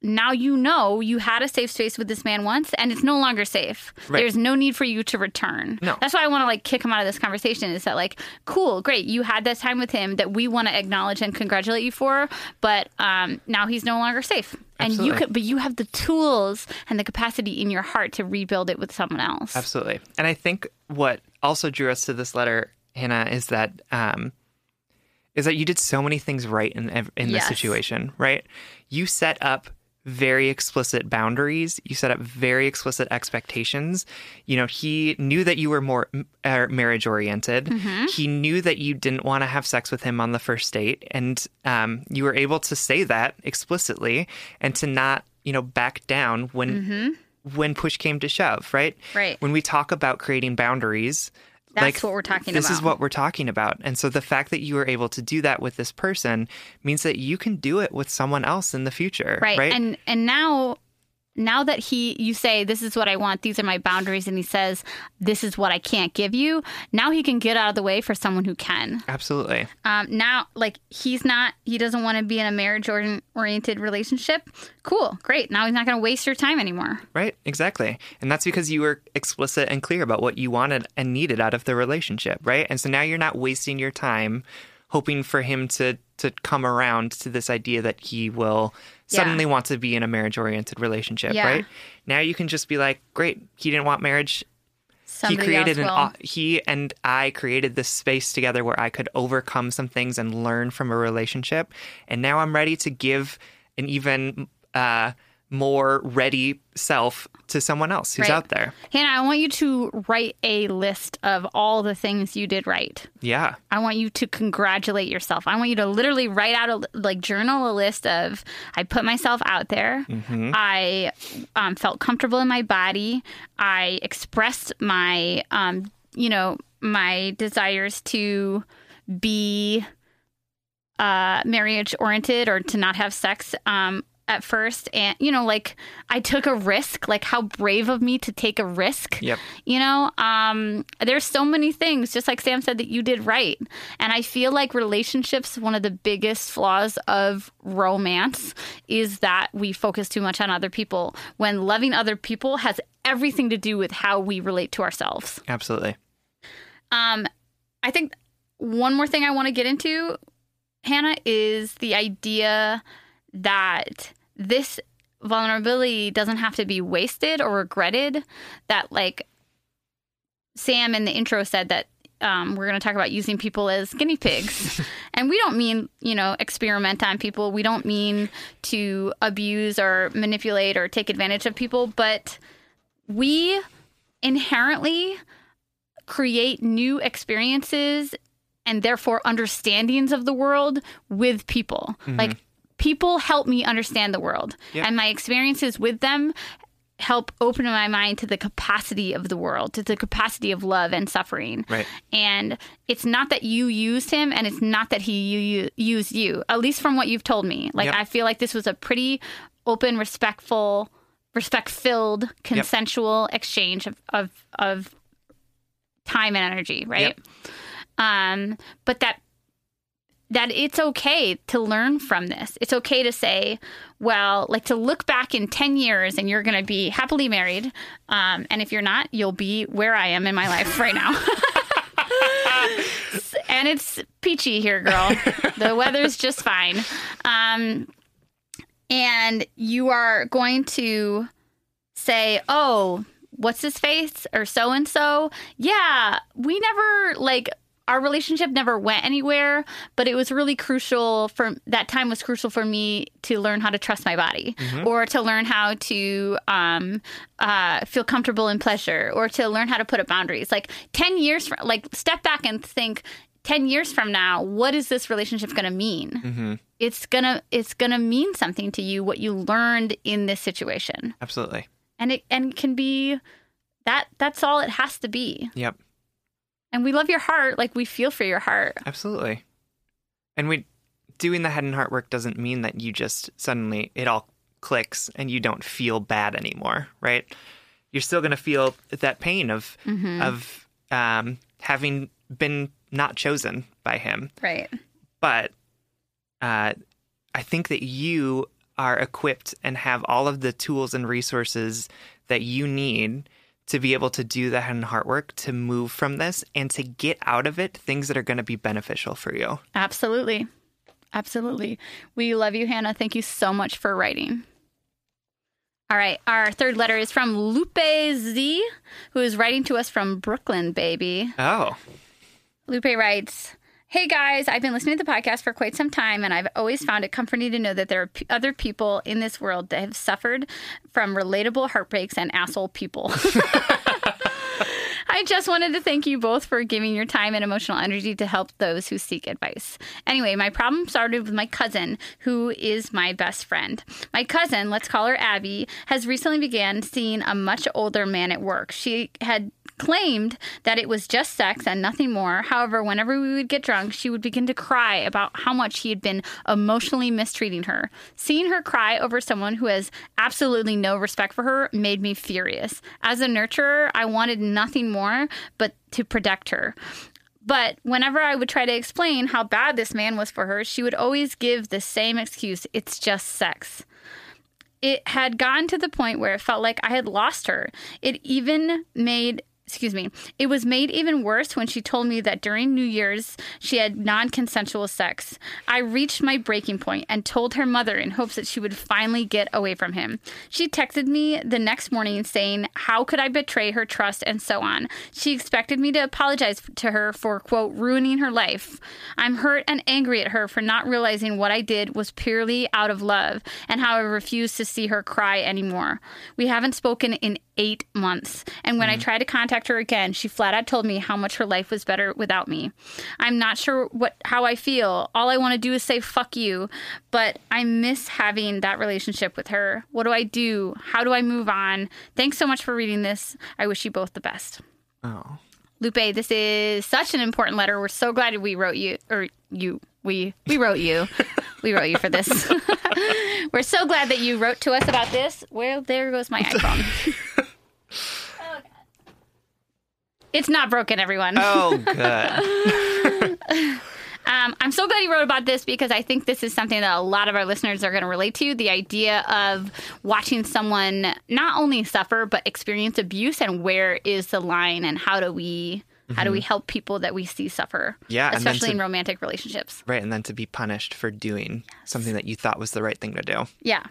Now you know you had a safe space with this man once, and it's no longer safe. Right. There's no need for you to return. No. That's why I want to like kick him out of this conversation. Is that like cool, great? You had this time with him that we want to acknowledge and congratulate you for, but um, now he's no longer safe. And you could, but you have the tools and the capacity in your heart to rebuild it with someone else. Absolutely. And I think what also drew us to this letter, Hannah, is that um, is that you did so many things right in in this Yes. situation, right? You set up very explicit boundaries. You set up very explicit expectations. You know, he knew that you were more uh, marriage oriented. Mm-hmm. He knew that you didn't want to have sex with him on the first date, and um, you were able to say that explicitly and to not, you know, back down when when push came to shove. Right. Mm-hmm. Right. When we talk about creating boundaries. That's what we're talking about. this is what we're talking about. And so the fact that you were able to do that with this person means that you can do it with someone else in the future. right. Right. And and now now that he you say this is what I want, these are my boundaries, and he says this is what I can't give you. Now he can get out of the way for someone who can. Absolutely. Um, now, like he's not, he doesn't want to be in a marriage or- oriented relationship. Cool, great. Now he's not going to waste your time anymore. Right. Exactly. And that's because you were explicit and clear about what you wanted and needed out of the relationship. Right. And so now you're not wasting your time hoping for him to to come around to this idea that he will Yeah. suddenly want to be in a marriage oriented relationship. Yeah. Right. Now you can just be like, great, he didn't want marriage. Somebody he created an will. he and I created this space together where I could overcome some things and learn from a relationship. And now I'm ready to give an even uh, more ready self to someone else who's Right. out there. Hannah, I want you to write a list of all the things you did right. Yeah. I want you to congratulate yourself. I want you to literally write out a like journal a list of I put myself out there. I um, felt comfortable in my body. I expressed my um, you know my desires to be uh, marriage oriented or to not have sex um, at first, and you know like I took a risk. Like how brave of me to take a risk Yep. you know um there's so many things just like sam said that you did right and i feel like relationships one of the biggest flaws of romance is that we focus too much on other people when loving other people has everything to do with how we relate to ourselves Absolutely. um i think one more thing i want to get into hannah is the idea that this vulnerability doesn't have to be wasted or regretted that like Sam in the intro said that um, we're going to talk about using people as guinea pigs. and we don't mean, you know, experiment on people. We don't mean to abuse or manipulate or take advantage of people, but we inherently create new experiences and therefore understandings of the world with people. Like people help me understand the world. And my experiences with them help open my mind to the capacity of the world, to the capacity of love and suffering. Right. And it's not that you used him and it's not that he you, you, used you, at least from what you've told me. Like, Yep. I feel like this was a pretty open, respectful, respect filled, consensual exchange of, of, of time and energy, right? Yep. Um, but that that it's okay to learn from this. It's okay to say, well, like to look back in 10 years and you're going to be happily married. Um, and if you're not, you'll be where I am in my life right now. and it's peachy here, girl. the weather's just fine. Um, and you are going to say, oh, what's his face or so and so? Yeah, we never like our relationship never went anywhere, but it was really crucial for that time was crucial for me to learn how to trust my body or to learn how to um, uh, feel comfortable in pleasure or to learn how to put up boundaries. Like 10 years from, like step back and think 10 years from now, what is this relationship going to mean? It's going to it's going to mean something to you what you learned in this situation. Absolutely. And it and it can be that that's all it has to be. Yep. And we love your heart, like we feel for your heart. Absolutely. And we doing the head and heart work doesn't mean that you just suddenly it all clicks and you don't feel bad anymore, right? You're still going to feel that pain of of um, having been not chosen by him, Right. but uh, I think that you are equipped and have all of the tools and resources that you need to be able to do the head and heart work to move from this and to get out of it things that are going to be beneficial for you. Absolutely. Absolutely. We love you, Hannah. Thank you so much for writing. All right. Our third letter is from Lupe Z, who is writing to us from Brooklyn, baby. Oh, Lupe writes, Hey guys, I've been listening to the podcast for quite some time, and I've always found it comforting to know that there are p- other people in this world that have suffered from relatable heartbreaks and asshole people. I just wanted to thank you both for giving your time and emotional energy to help those who seek advice. Anyway, my problem started with my cousin, who is my best friend. My cousin, let's call her Abby, has recently began seeing a much older man at work. She had claimed that it was just sex and nothing more. However, whenever we would get drunk, she would begin to cry about how much he had been emotionally mistreating her. Seeing her cry over someone who has absolutely no respect for her made me furious. As a nurturer, I wanted nothing more but to protect her. But whenever I would try to explain how bad this man was for her, she would always give the same excuse it's just sex it had gotten to the point where it felt like I had lost her. It even made excuse me it was made even worse when she told me that during new year's she had non-consensual sex. I reached my breaking point and told her mother in hopes that she would finally get away from him. She texted me the next morning saying how could i betray her trust? and so on. She expected me to apologize to her for quote ruining her life. I'm hurt and angry at her for not realizing what i did was purely out of love and how i refused to see her cry anymore. We haven't spoken in eight months. And when I mm. tried to contact her again, she flat out told me how much her life was better without me. I'm not sure what how I feel. All I want to do is say fuck you, but I miss having that relationship with her. What do I do? How do I move on? Thanks so much for reading this. I wish you both the best. oh, Lupe, this is such an important letter. We're so glad we wrote you or you we we wrote you. we wrote you for this. We're so glad that you wrote to us about this. Well, there goes my iPhone. Oh, God. It's not broken, everyone. oh, good. Um, I'm so glad you wrote about this because I think this is something that a lot of our listeners are going to relate to. The idea of watching someone not only suffer but experience abuse, and where is the line, and how do we how do we help people that we see suffer? Mm-hmm. Yeah, especially to- in romantic relationships. right, and then to be punished for doing something that you thought was the right thing to do. Yeah.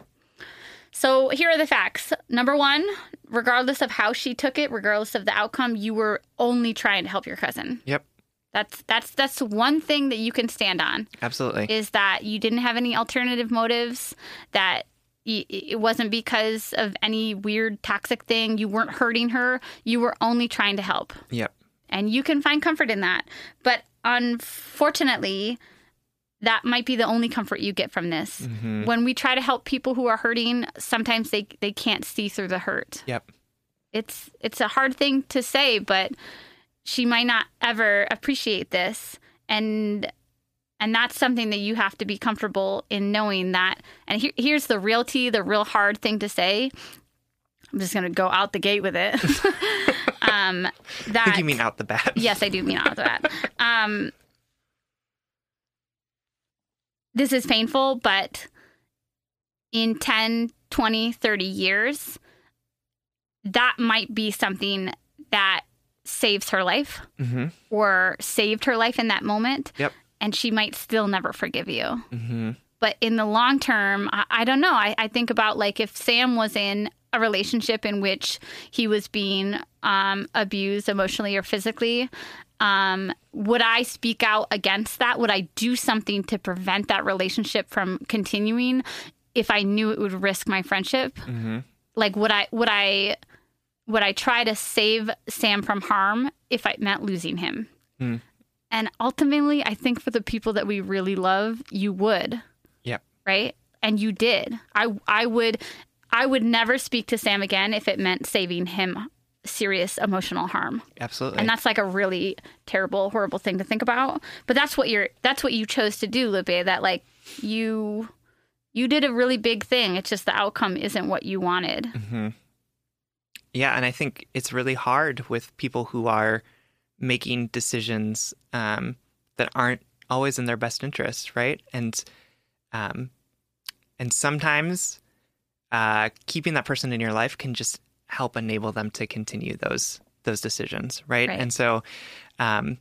So here are the facts. Number one, regardless of how she took it, regardless of the outcome, you were only trying to help your cousin. Yep. That's that's that's one thing that you can stand on Absolutely. is that you didn't have any alternative motives that it wasn't because of any weird toxic thing you weren't hurting her you were only trying to help yep. And you can find comfort in that. But unfortunately that might be the only comfort you get from this. Mm-hmm. when we try to help people who are hurting sometimes they they can't see through the hurt. Yep. it's it's a hard thing to say but she might not ever appreciate this. And and that's something that you have to be comfortable in knowing that. And here, here's the realty the real hard thing to say. I'm just going to go out the gate with it um I that think you mean out the bat. yes i do mean out the bat um this is painful but in 10 20 30 years that might be something that saves her life Mm-hmm. or saved her life in that moment Yep. and she might still never forgive you Mm-hmm. but in the long term i, I don't know I, I think about like if sam was in a relationship in which he was being um, abused emotionally or physically. Um, would i speak out against that? Would i do something to prevent that relationship from continuing if i knew it would risk my friendship? Mm-hmm. like would i would i would i try to save sam from harm if it meant losing him? Hmm. and ultimately i think for the people that we really love you would. Yep. right? And you did. I i would i would never speak to sam again if it meant saving him serious emotional harm. Absolutely. and that's like a really terrible horrible thing to think about. But that's what you're that's what you chose to do Lupe that like you you did a really big thing. It's just the outcome isn't what you wanted. Hmm Yeah, and I think it's really hard with people who are making decisions um, that aren't always in their best interest, right? And um, and sometimes uh, keeping that person in your life can just help enable them to continue those those decisions, right? Right. And so. Um,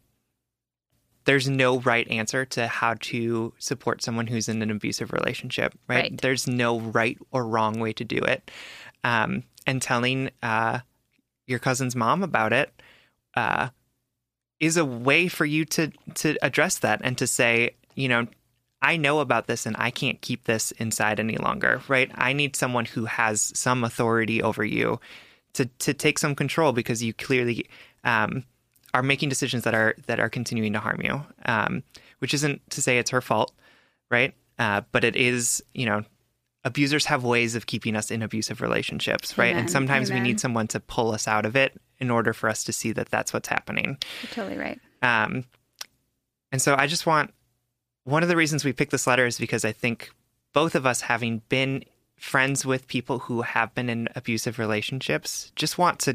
there's no right answer to how to support someone who's in an abusive relationship, right? Right. There's no right or wrong way to do it. Um, and telling uh, your cousin's mom about it uh, is a way for you to to address that and to say, you know, I know about this and I can't keep this inside any longer, right? I need someone who has some authority over you to to take some control because you clearly um, are making decisions that are that are continuing to harm you. Um, which isn't to say it's her fault, right? Uh, but it is, you know, abusers have ways of keeping us in abusive relationships, right? Amen. And sometimes we need someone to pull us out of it in order for us to see that that's what's happening. You're totally right Um, and so I just want one of the reasons we picked this letter is because I think both of us, having been friends with people who have been in abusive relationships, just want to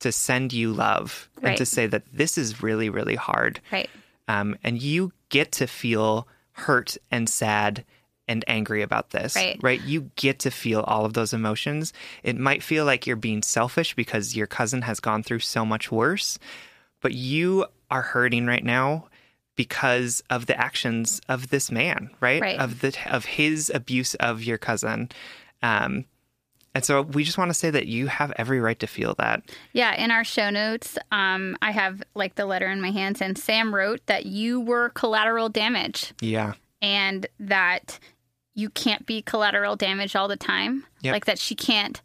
to send you love and to say that this is really, really hard. right Um, and you get to feel hurt and sad and angry about this, Right. You get to feel all of those emotions. It might feel like you're being selfish because your cousin has gone through so much worse, but you are hurting right now because of the actions of this man, right? Right. Of the of his abuse of your cousin. Um, and so we just want to say that you have every right to feel that. Yeah, in our show notes, um, I have like the letter in my hands, and Sam wrote that you were collateral damage Yeah. and that you can't be collateral damage all the time. Yep. Like that she can't.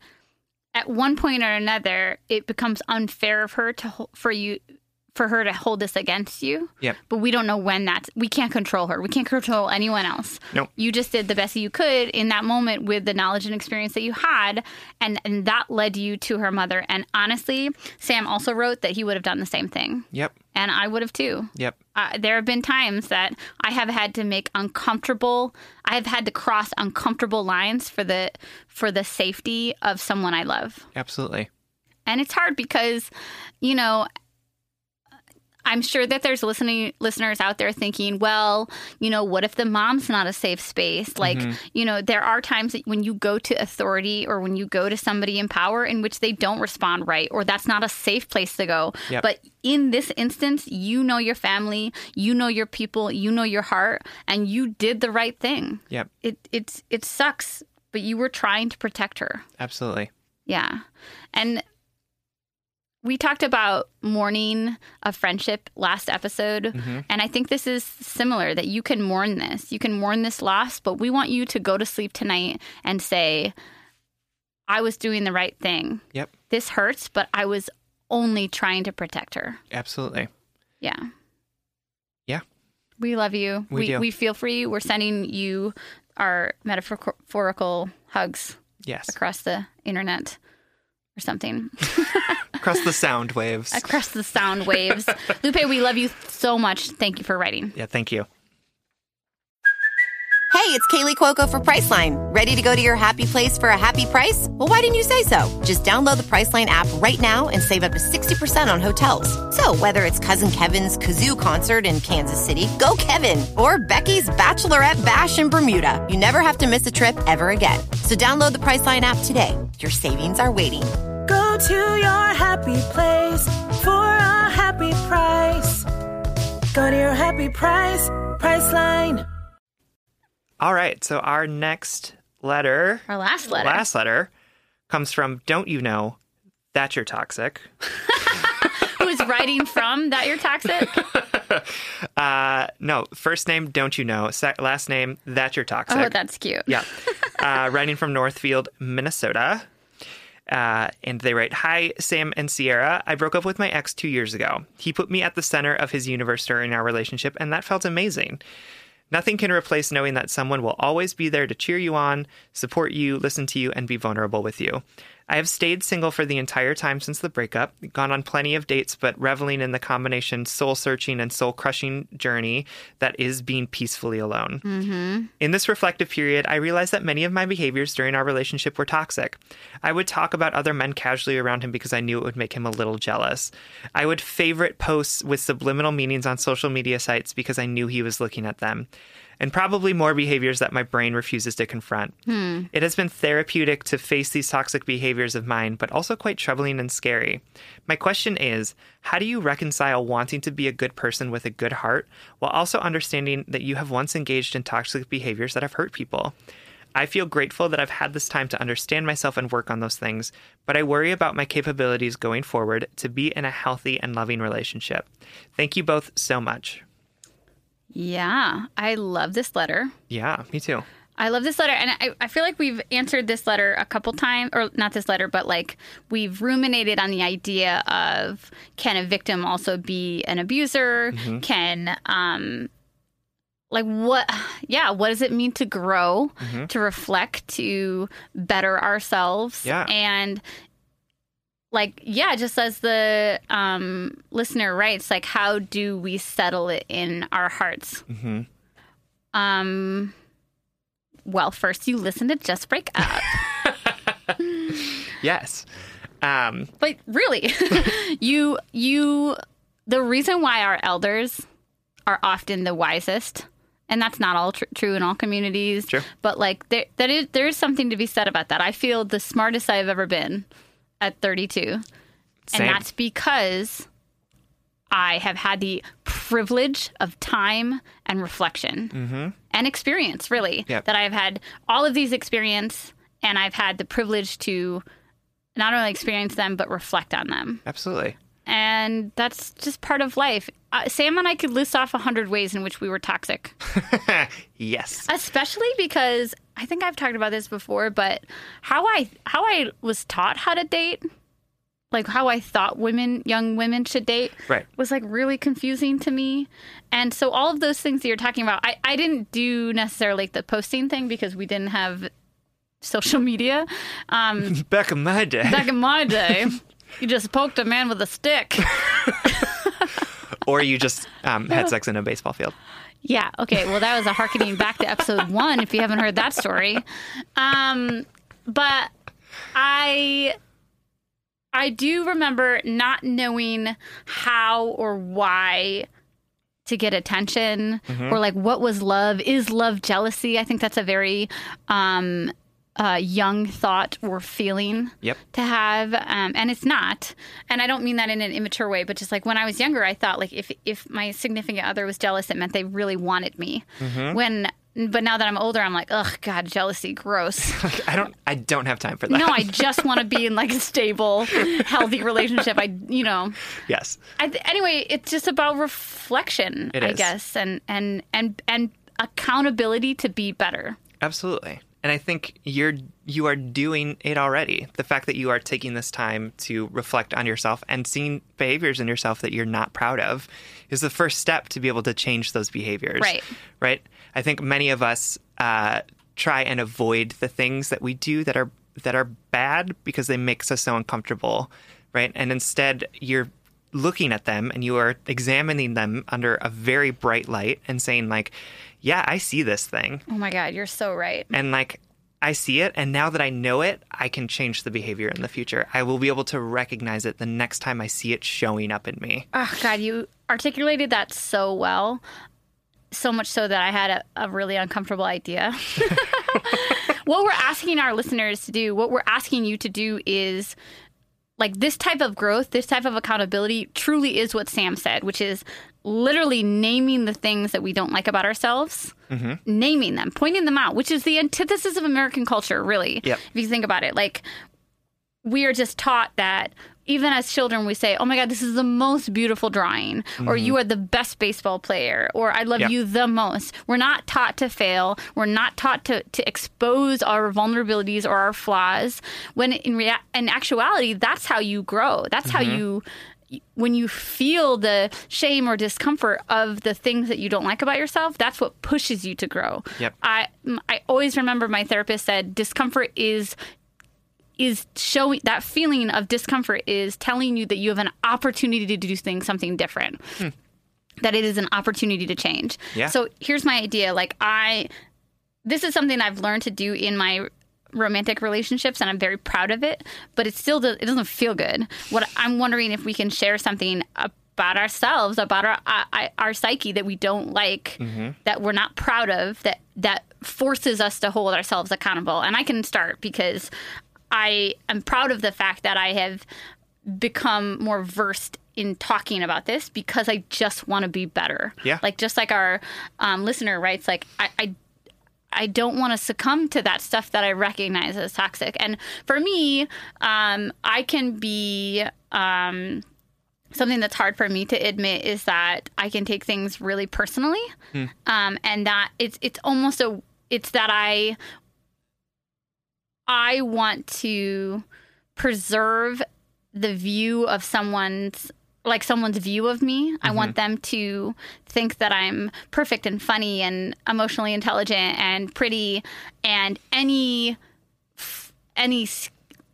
At one point or another, it becomes unfair of her to for you for her to hold this against you. Yep. But we don't know when that's. We can't control her. We can't control anyone else. Nope. You just did the best you could in that moment with the knowledge and experience that you had, and and that led you to her mother. And honestly, Sam also wrote that he would have done the same thing, Yep. and I would have too. Yep. Uh, there have been times that I have had to make uncomfortable. I have had to cross uncomfortable lines for the for the safety of someone I love, Absolutely. and it's hard because, you know. I'm sure that there's listening listeners out there thinking, well, you know, what if the mom's not a safe space? Like, mm-hmm. you know, there are times that when you go to authority or when you go to somebody in power in which they don't respond right, or that's not a safe place to go. Yep. But in this instance, you know your family, you know your people, you know your heart, and you did the right thing. Yep. It it's it sucks, but you were trying to protect her. Absolutely. Yeah. And we talked about mourning a friendship last episode, Mm-hmm. and I think this is similar that you can mourn this. You can mourn this loss, but we want you to go to sleep tonight and say, I was doing the right thing. Yep. This hurts, but I was only trying to protect her. Absolutely. Yeah. Yeah. We love you. We do. we feel for you. We're sending you our metaphorical hugs Yes. across the internet or something. Across the sound waves. across the sound waves. Lupe, we love you so much. Thank you for writing. Yeah, thank you. Hey, it's Kaley Cuoco for Priceline. Ready to go to your happy place for a happy price? Well, why didn't you say so? Just download the Priceline app right now and save up to 60% on hotels. So, whether it's Cousin Kevin's Kazoo concert in Kansas City, go Kevin, or Becky's Bachelorette Bash in Bermuda, you never have to miss a trip ever again. So, download the Priceline app today. Your savings are waiting. Go to your happy place for a happy price. Go to your happy price, Priceline. All right. So our next letter, Our last letter. last letter, comes from Don't You Know That You're Toxic. Who is writing from that you're toxic? Uh, no, first name Don't You Know, Se- last name That You're Toxic. Oh, that's cute. Yeah. Uh, writing from Northfield, Minnesota. Uh, and they write Hi, Sam and Sierra. I broke up with my ex two years ago. He put me at the center of his universe during our relationship, and that felt amazing. Nothing can replace knowing that someone will always be there to cheer you on, support you, listen to you, and be vulnerable with you. I have stayed single for the entire time since the breakup, gone on plenty of dates, but reveling in the combination soul searching and soul crushing journey that is being peacefully alone. Mm-hmm. In this reflective period, I realized that many of my behaviors during our relationship were toxic. I would talk about other men casually around him because I knew it would make him a little jealous. I would favorite posts with subliminal meanings on social media sites because I knew he was looking at them. And probably more behaviors that my brain refuses to confront. Hmm. It has been therapeutic to face these toxic behaviors of mine, but also quite troubling and scary. My question is how do you reconcile wanting to be a good person with a good heart while also understanding that you have once engaged in toxic behaviors that have hurt people? I feel grateful that I've had this time to understand myself and work on those things, but I worry about my capabilities going forward to be in a healthy and loving relationship. Thank you both so much. Yeah. I love this letter. Yeah, me too. I love this letter. And I, I feel like we've answered this letter a couple times, or not this letter, but like we've ruminated on the idea of can a victim also be an abuser? Can, um, like what yeah what does it mean to grow to reflect to better ourselves Yeah. and like yeah just as the um listener writes like how do we settle it in our hearts Mm-hmm. um well first you listen to just break up Yes. Um, but really you you the reason why our elders are often the wisest and that's not all tr- true in all communities True. but like there that is there is something to be said about that i feel the smartest i've ever been at 32 Same. and that's because i have had the privilege of time and reflection mm-hmm. and experience really Yep. that i've had all of these experience and i've had the privilege to not only experience them but reflect on them absolutely. and that's just part of life uh, sam and i could list off a hundred ways in which we were toxic yes. especially because i think i've talked about this before but how i how i was taught how to date like how i thought women young women should date Right. was like really confusing to me and so all of those things that you're talking about i, I didn't do necessarily like the posting thing because we didn't have social media um, Back in my day. back in my day you just poked a man with a stick or you just um, had sex in a baseball field. Yeah. Okay. Well, that was a harkening back to episode one. If you haven't heard that story, um, but I I do remember not knowing how or why to get attention or like what was love is love jealousy i think that's a very um uh, young thought or feeling Yep. to have, um, and it's not. And I don't mean that in an immature way, but just like when I was younger, I thought like if if my significant other was jealous, it meant they really wanted me. Mm-hmm. When, but now that I'm older, I'm like, ugh, God, jealousy, gross. I don't. I don't have time for that. no, I just want to be in like a stable, healthy relationship. I, you know, yes. I th- anyway, it's just about reflection, It I is. guess, and and and and accountability to be better. Absolutely. And I think you're you are doing it already. The fact that you are taking this time to reflect on yourself and seeing behaviors in yourself that you're not proud of is the first step to be able to change those behaviors. Right. Right. I think many of us uh, try and avoid the things that we do that are that are bad because they makes us so uncomfortable. Right. And instead you're looking at them and you are examining them under a very bright light and saying like, yeah, I see this thing Oh my God, you're so right. and like I see it and now that I know it, I can change the behavior in the future. I will be able to recognize it the next time I see it showing up in me. Oh God, you articulated that so well. So much so that I had a, a really uncomfortable idea. what we're asking our listeners to do, what we're asking you to do is like this type of growth, this type of accountability truly is what Sam said, which is literally naming the things that we don't like about ourselves, mm-hmm. naming them, pointing them out, which is the antithesis of American culture, really. Yep. If you think about it, like we are just taught that even as children we say oh my god this is the most beautiful drawing or mm-hmm. you are the best baseball player or i love Yep. you the most. We're not taught to fail. We're not taught to, to expose our vulnerabilities or our flaws when in, rea- in actuality that's how you grow. That's how mm-hmm. you when you feel the shame or discomfort of the things that you don't like about yourself that's what pushes you to grow. Yep. i i always remember my therapist said discomfort is is showing that feeling of discomfort is telling you that you have an opportunity to do things something different. Hmm. That it is an opportunity to change. Yeah. so here's my idea. Like i this is something i've learned to do in my romantic relationships and i'm very proud of it but it still does, it doesn't feel good. What i'm wondering if we can share something about ourselves about our our, our psyche that we don't like mm-hmm. that we're not proud of that that forces us to hold ourselves accountable. And i can start because I am proud of the fact that I have become more versed in talking about this because I just want to be better. Yeah. Like just like our um, listener writes, like I. I I don't want to succumb to that stuff that I recognize as toxic. And for me, um, I can be um, something that's hard for me to admit is that I can take things really personally, um, and that it's it's almost a it's that I I want to preserve the view of someone's like someone's view of me. I want them to think that I'm perfect and funny and emotionally intelligent and pretty and any f- any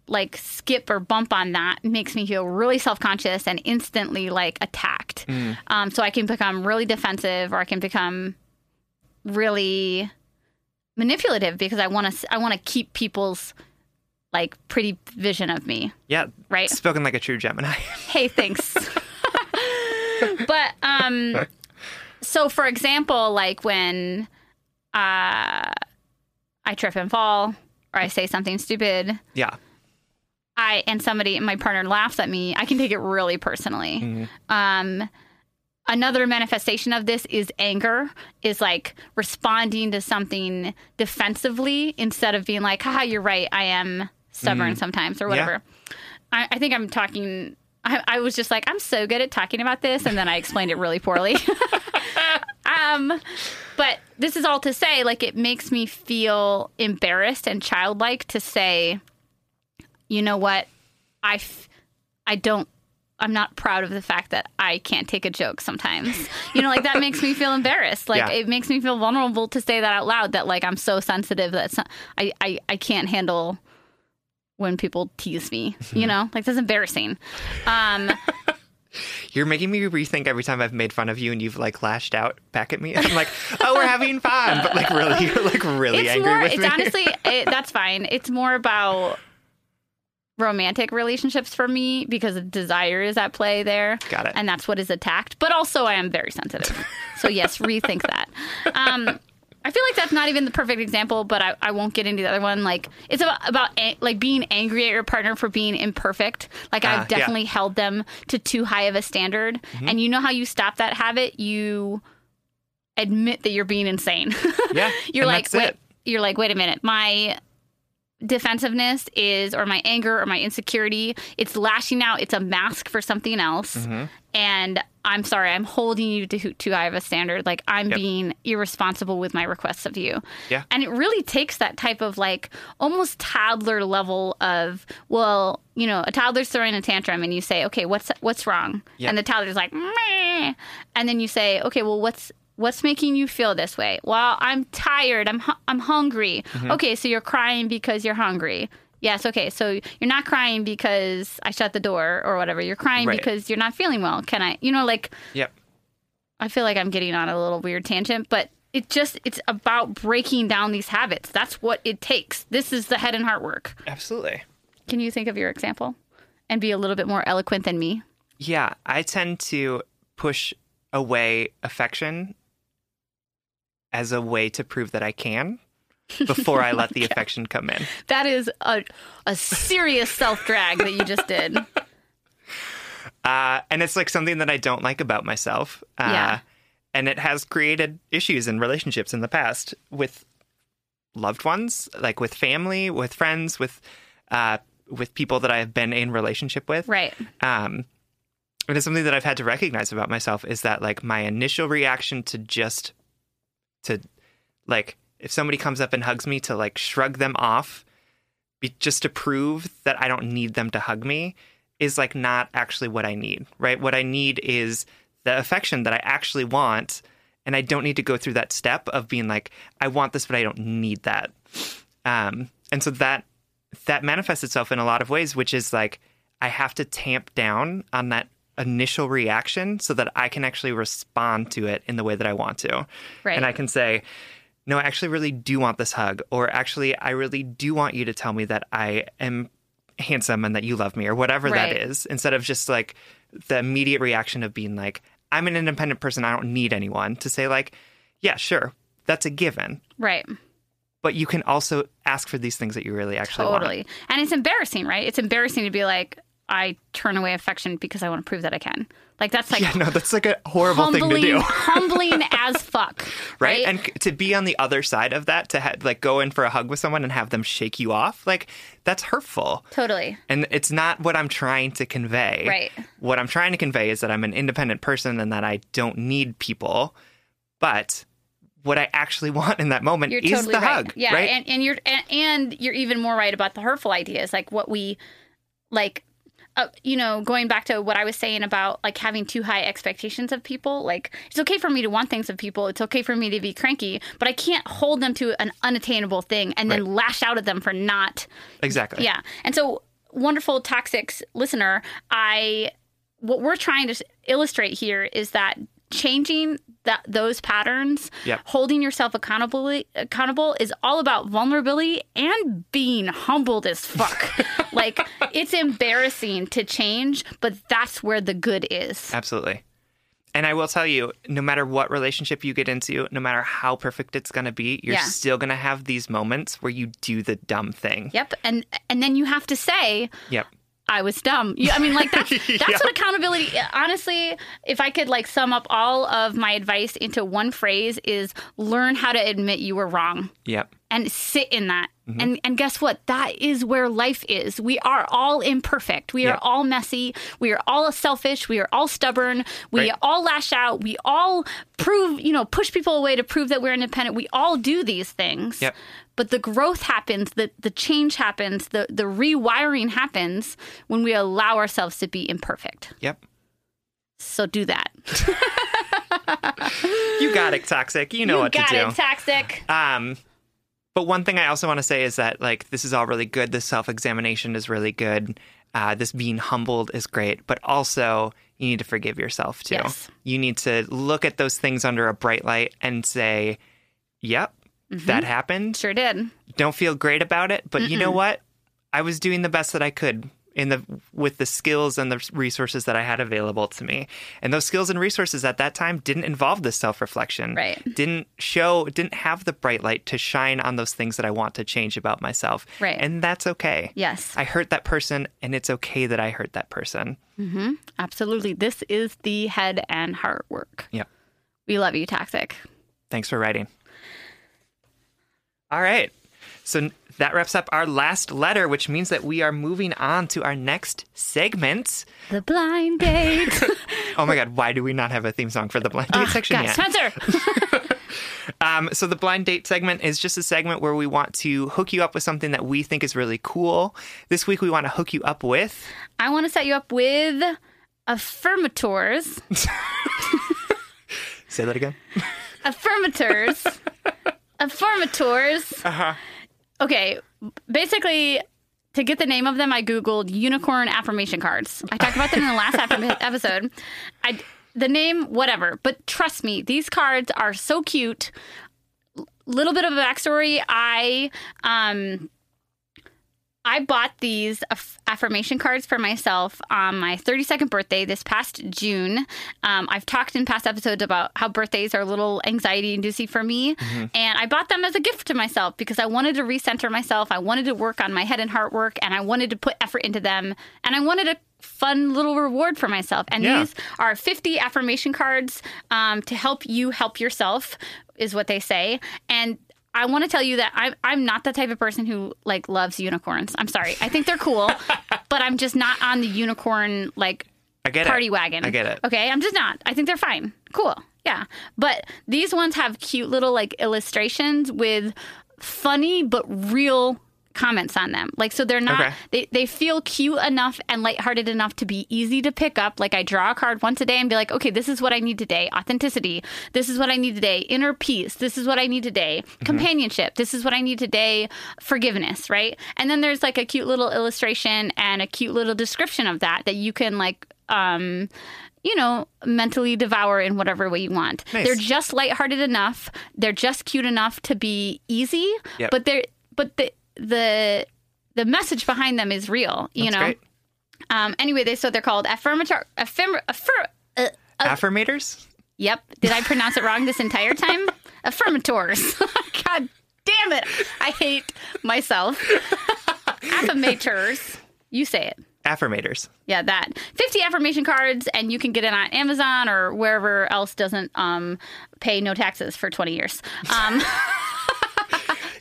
like skip or bump on that makes me feel really self-conscious and instantly like attacked. Um, so I can become really defensive or I can become really manipulative because I want to I want to keep people's like pretty vision of me. Yeah. Right. Spoken like a true Gemini. Hey, thanks. but um so for example, like when uh I trip and fall or I say something stupid, yeah. I and somebody my partner laughs at me, I can take it really personally. Um another manifestation of this is anger is like responding to something defensively instead of being like haha you're right i am stubborn sometimes or whatever. I, I think i'm talking I, I was just like i'm so good at talking about this and then i explained it really poorly. Um but this is all to say like it makes me feel embarrassed and childlike to say you know what? I f- i don't i'm not proud of the fact that i can't take a joke sometimes you know like that makes me feel embarrassed like Yeah. it makes me feel vulnerable to say that out loud that like i'm so sensitive that not, I, I i can't handle when people tease me you know like that's embarrassing um You're making me rethink every time I've made fun of you and you've like lashed out back at me. I'm like, oh, we're having fun. But like, really, you're like really it's angry more with it's me. honestly it, that's fine it's more about romantic relationships for me because desire is at play there Got it. and that's what is attacked but also i am very sensitive so yes rethink that um I feel like that's not even the perfect example, but I, I won't get into the other one. Like it's about about a- like being angry at your partner for being imperfect. Like Ah, I've yeah. Mm-hmm. definitely held them to too high of a standard, and you know how you stop that habit? You admit that you're being insane. Yeah, you're like wait, it. you're like wait a minute, my defensiveness is or my anger or my insecurity it's lashing out it's a mask for something else Mm-hmm. and i'm sorry i'm holding you to too high of a standard like i'm Yep. being irresponsible with my requests of you Yeah. and it really takes that type of like almost toddler level of well you know a toddler's throwing a tantrum and you say okay what's what's wrong Yeah. and the toddler's like Meh. and then you say okay well what's what's making you feel this way well i'm tired i'm hu- i'm hungry Mm-hmm. okay so you're crying because you're hungry yes okay so you're not crying because i shut the door or whatever you're crying Right. because you're not feeling well can i you know like Yep. I feel like I'm getting on a little weird tangent, but it just it's about breaking down these habits. That's what it takes. This is the head and heart work. Absolutely. Can you think of your example and be a little bit more eloquent than me? Yeah, I tend to push away affection as a way to prove that I can before I let the affection come in. That is a a serious self drag that you just did. Uh, and it's like something that I don't like about myself. Uh, Yeah. And it has created issues in relationships in the past with loved ones, like with family, with friends, with uh, with people that I have been in relationship with. Right. Um, and it's something that I've had to recognize about myself is that like my initial reaction to just to like if somebody comes up and hugs me to like shrug them off be, just to prove that I don't need them to hug me is like not actually what I need, right? What I need is the affection that I actually want and I don't need to go through that step of being like I want this but I don't need that. Um and so that that manifests itself in a lot of ways which is like I have to tamp down on that initial reaction so that I can actually respond to it in the way that I want to. Right. And I can say, no, I actually really do want this hug, or actually, I really do want you to tell me that I am handsome and that you love me, or whatever Right. that is, instead of just like the immediate reaction of being like, I'm an independent person, I don't need anyone, to say, like, yeah, sure, that's a given. Right. But you can also ask for these things that you really actually want. Totally. And it's embarrassing, right? It's embarrassing to be like, I turn away affection because I want to prove that I can. Like that's like Yeah, no, that's like a horrible humbling, thing to do. humbling as fuck. right? Right. And to be on the other side of that, to ha- like go in for a hug with someone and have them shake you off, like that's hurtful. totally. And it's not what I'm trying to convey. Right. What I'm trying to convey is that I'm an independent person and that I don't need people. But what I actually want in that moment You're is totally the right. hug. Yeah, Right. and, and you're and, and you're even more right about the hurtful ideas, like what we like. Uh, you know, going back to what I was saying about like having too high expectations of people, like it's okay for me to want things of people. It's okay for me to be cranky, but I can't hold them to an unattainable thing and then Right. lash out at them for not exactly. yeah. And so, wonderful toxics listener, I what we're trying to illustrate here is that changing that those patterns, Yep. holding yourself accountable accountable is all about vulnerability and being humbled as fuck. like it's embarrassing to change, but that's where the good is. Absolutely. And I will tell you, no matter what relationship you get into, no matter how perfect it's going to be, you're Yeah. still going to have these moments where you do the dumb thing. Yep. And and then you have to say, Yep. I was dumb. You, I mean, like that's that's Yeah. what accountability. Honestly, if I could like sum up all of my advice into one phrase, is learn how to admit you were wrong Yep. And sit in that. Mm-hmm. And and guess what? That is where life is. We are all imperfect. We Yeah. are all messy. We are all selfish. We are all stubborn. We Right. all lash out. We all prove, you know, push people away to prove that we're independent. We all do these things. Yep. But the growth happens, the the change happens, the the rewiring happens when we allow ourselves to be imperfect. Yep. So do that. You got it, toxic. You know you what got to do. it, toxic. Um, but one thing I also want to say is that like this is all really good. This self examination is really good. Uh, this being humbled is great, but also you need to forgive yourself too. Yes. You need to look at those things under a bright light and say, "Yep, that happened. Sure did. Don't feel great about it, but you know what? I was doing the best that I could in the with the skills and the resources that I had available to me. And those skills and resources at that time didn't involve the self-reflection. Right. Didn't show didn't have the bright light to shine on those things that I want to change about myself. Right. And that's okay. Yes. I hurt that person and it's okay that I hurt that person. Mm-hmm. Absolutely. This is the head and heart work. Yeah. We love you, Toxic. Thanks for writing. All right. So that wraps up our last letter, which means that we are moving on to our next segment. The blind date. Oh my God, why do we not have a theme song for the blind date section God, yet? Spencer. Um, so the blind date segment is just a segment where we want to hook you up with something that we think is really cool. This week we want to hook you up with. I want to set you up with affirmators. Say that again. Affirmators. Affirmators. Uh-huh. Okay, basically, to get the name of them, I googled unicorn affirmation cards. I talked about them in the last episode. I the name, whatever, but trust me, these cards are so cute. Little bit of a backstory: I um. I bought these aff- affirmation cards for myself on my 32nd birthday this past June. Um, I've talked in past episodes about how birthdays are a little anxiety inducing for me. And I bought them as a gift to myself because I wanted to recenter myself. I wanted to work on my head and heart work and I wanted to put effort into them. And I wanted a fun little reward for myself. And Yeah. these are 50 affirmation cards um, to help you help yourself, is what they say. And I want to tell you that I'm I'm not the type of person who like loves unicorns. I'm sorry. I think they're cool, but I'm just not on the unicorn like I get party it. wagon. I get it. Okay, I'm just not. I think they're fine. Cool. Yeah. But these ones have cute little like illustrations with funny but real comments on them. Like so they're not Okay. they, they feel cute enough and lighthearted enough to be easy to pick up. Like I draw a card once a day and be like, okay, this is what I need today. Authenticity. This is what I need today. Inner peace. This is what I need today. Companionship. This is what I need today. Forgiveness, right? And then there's like a cute little illustration and a cute little description of that that you can like um you know, mentally devour in whatever way you want. Nice. They're just lighthearted enough. They're just cute enough to be easy. Yep. But they're but the the the message behind them is real. You That's know. great. Um. Anyway, they so they're called affirmator affirm affir. Uh, Affirmators? yep. Did I pronounce it wrong this entire time? Affirmators. God damn it! I hate myself. Affirmators. You say it. Affirmators. Yeah, that. 50 affirmation cards, and you can get it on Amazon or wherever else doesn't um, pay no taxes for 20 years. Um,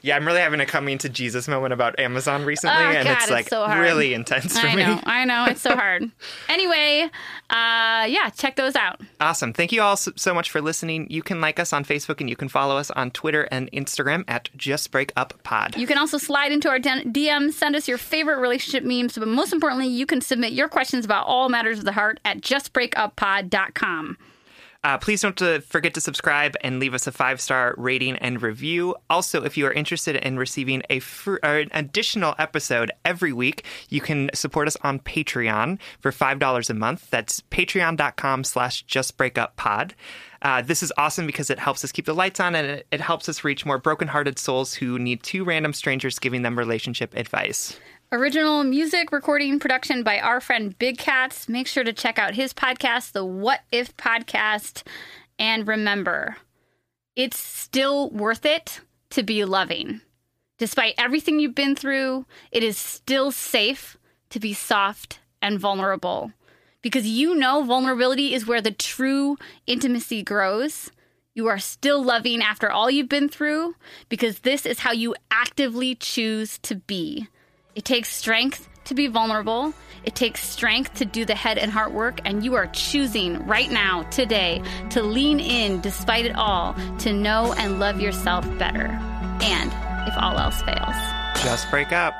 Yeah, I'm really having a coming to Jesus moment about Amazon recently, Oh, and God, it's it's like so really intense for I me. know, I know, it's so hard. anyway, uh, yeah, check those out. Awesome. Thank you all so, so much for listening. You can like us on Facebook and you can follow us on Twitter and Instagram at Just Break Up Pod. You can also slide into our DMs, send us your favorite relationship memes, but most importantly, you can submit your questions about all matters of the heart at justbreakuppod.com. Uh, please don't forget to subscribe and leave us a five star rating and review. Also, if you are interested in receiving a fr- or an additional episode every week, you can support us on Patreon for five dollars a month. That's patreon.com slash justbreakuppod. Uh, this is awesome because it helps us keep the lights on and it, it helps us reach more brokenhearted souls who need two random strangers giving them relationship advice. Original music recording production by our friend Big Cats. Make sure to check out his podcast, the What If Podcast. And remember, it's still worth it to be loving. Despite everything you've been through, it is still safe to be soft and vulnerable because you know vulnerability is where the true intimacy grows. You are still loving after all you've been through because this is how you actively choose to be. It takes strength to be vulnerable. It takes strength to do the head and heart work, and you are choosing right now, today, to lean in despite it all, to know and love yourself better. And if all else fails, Just break up.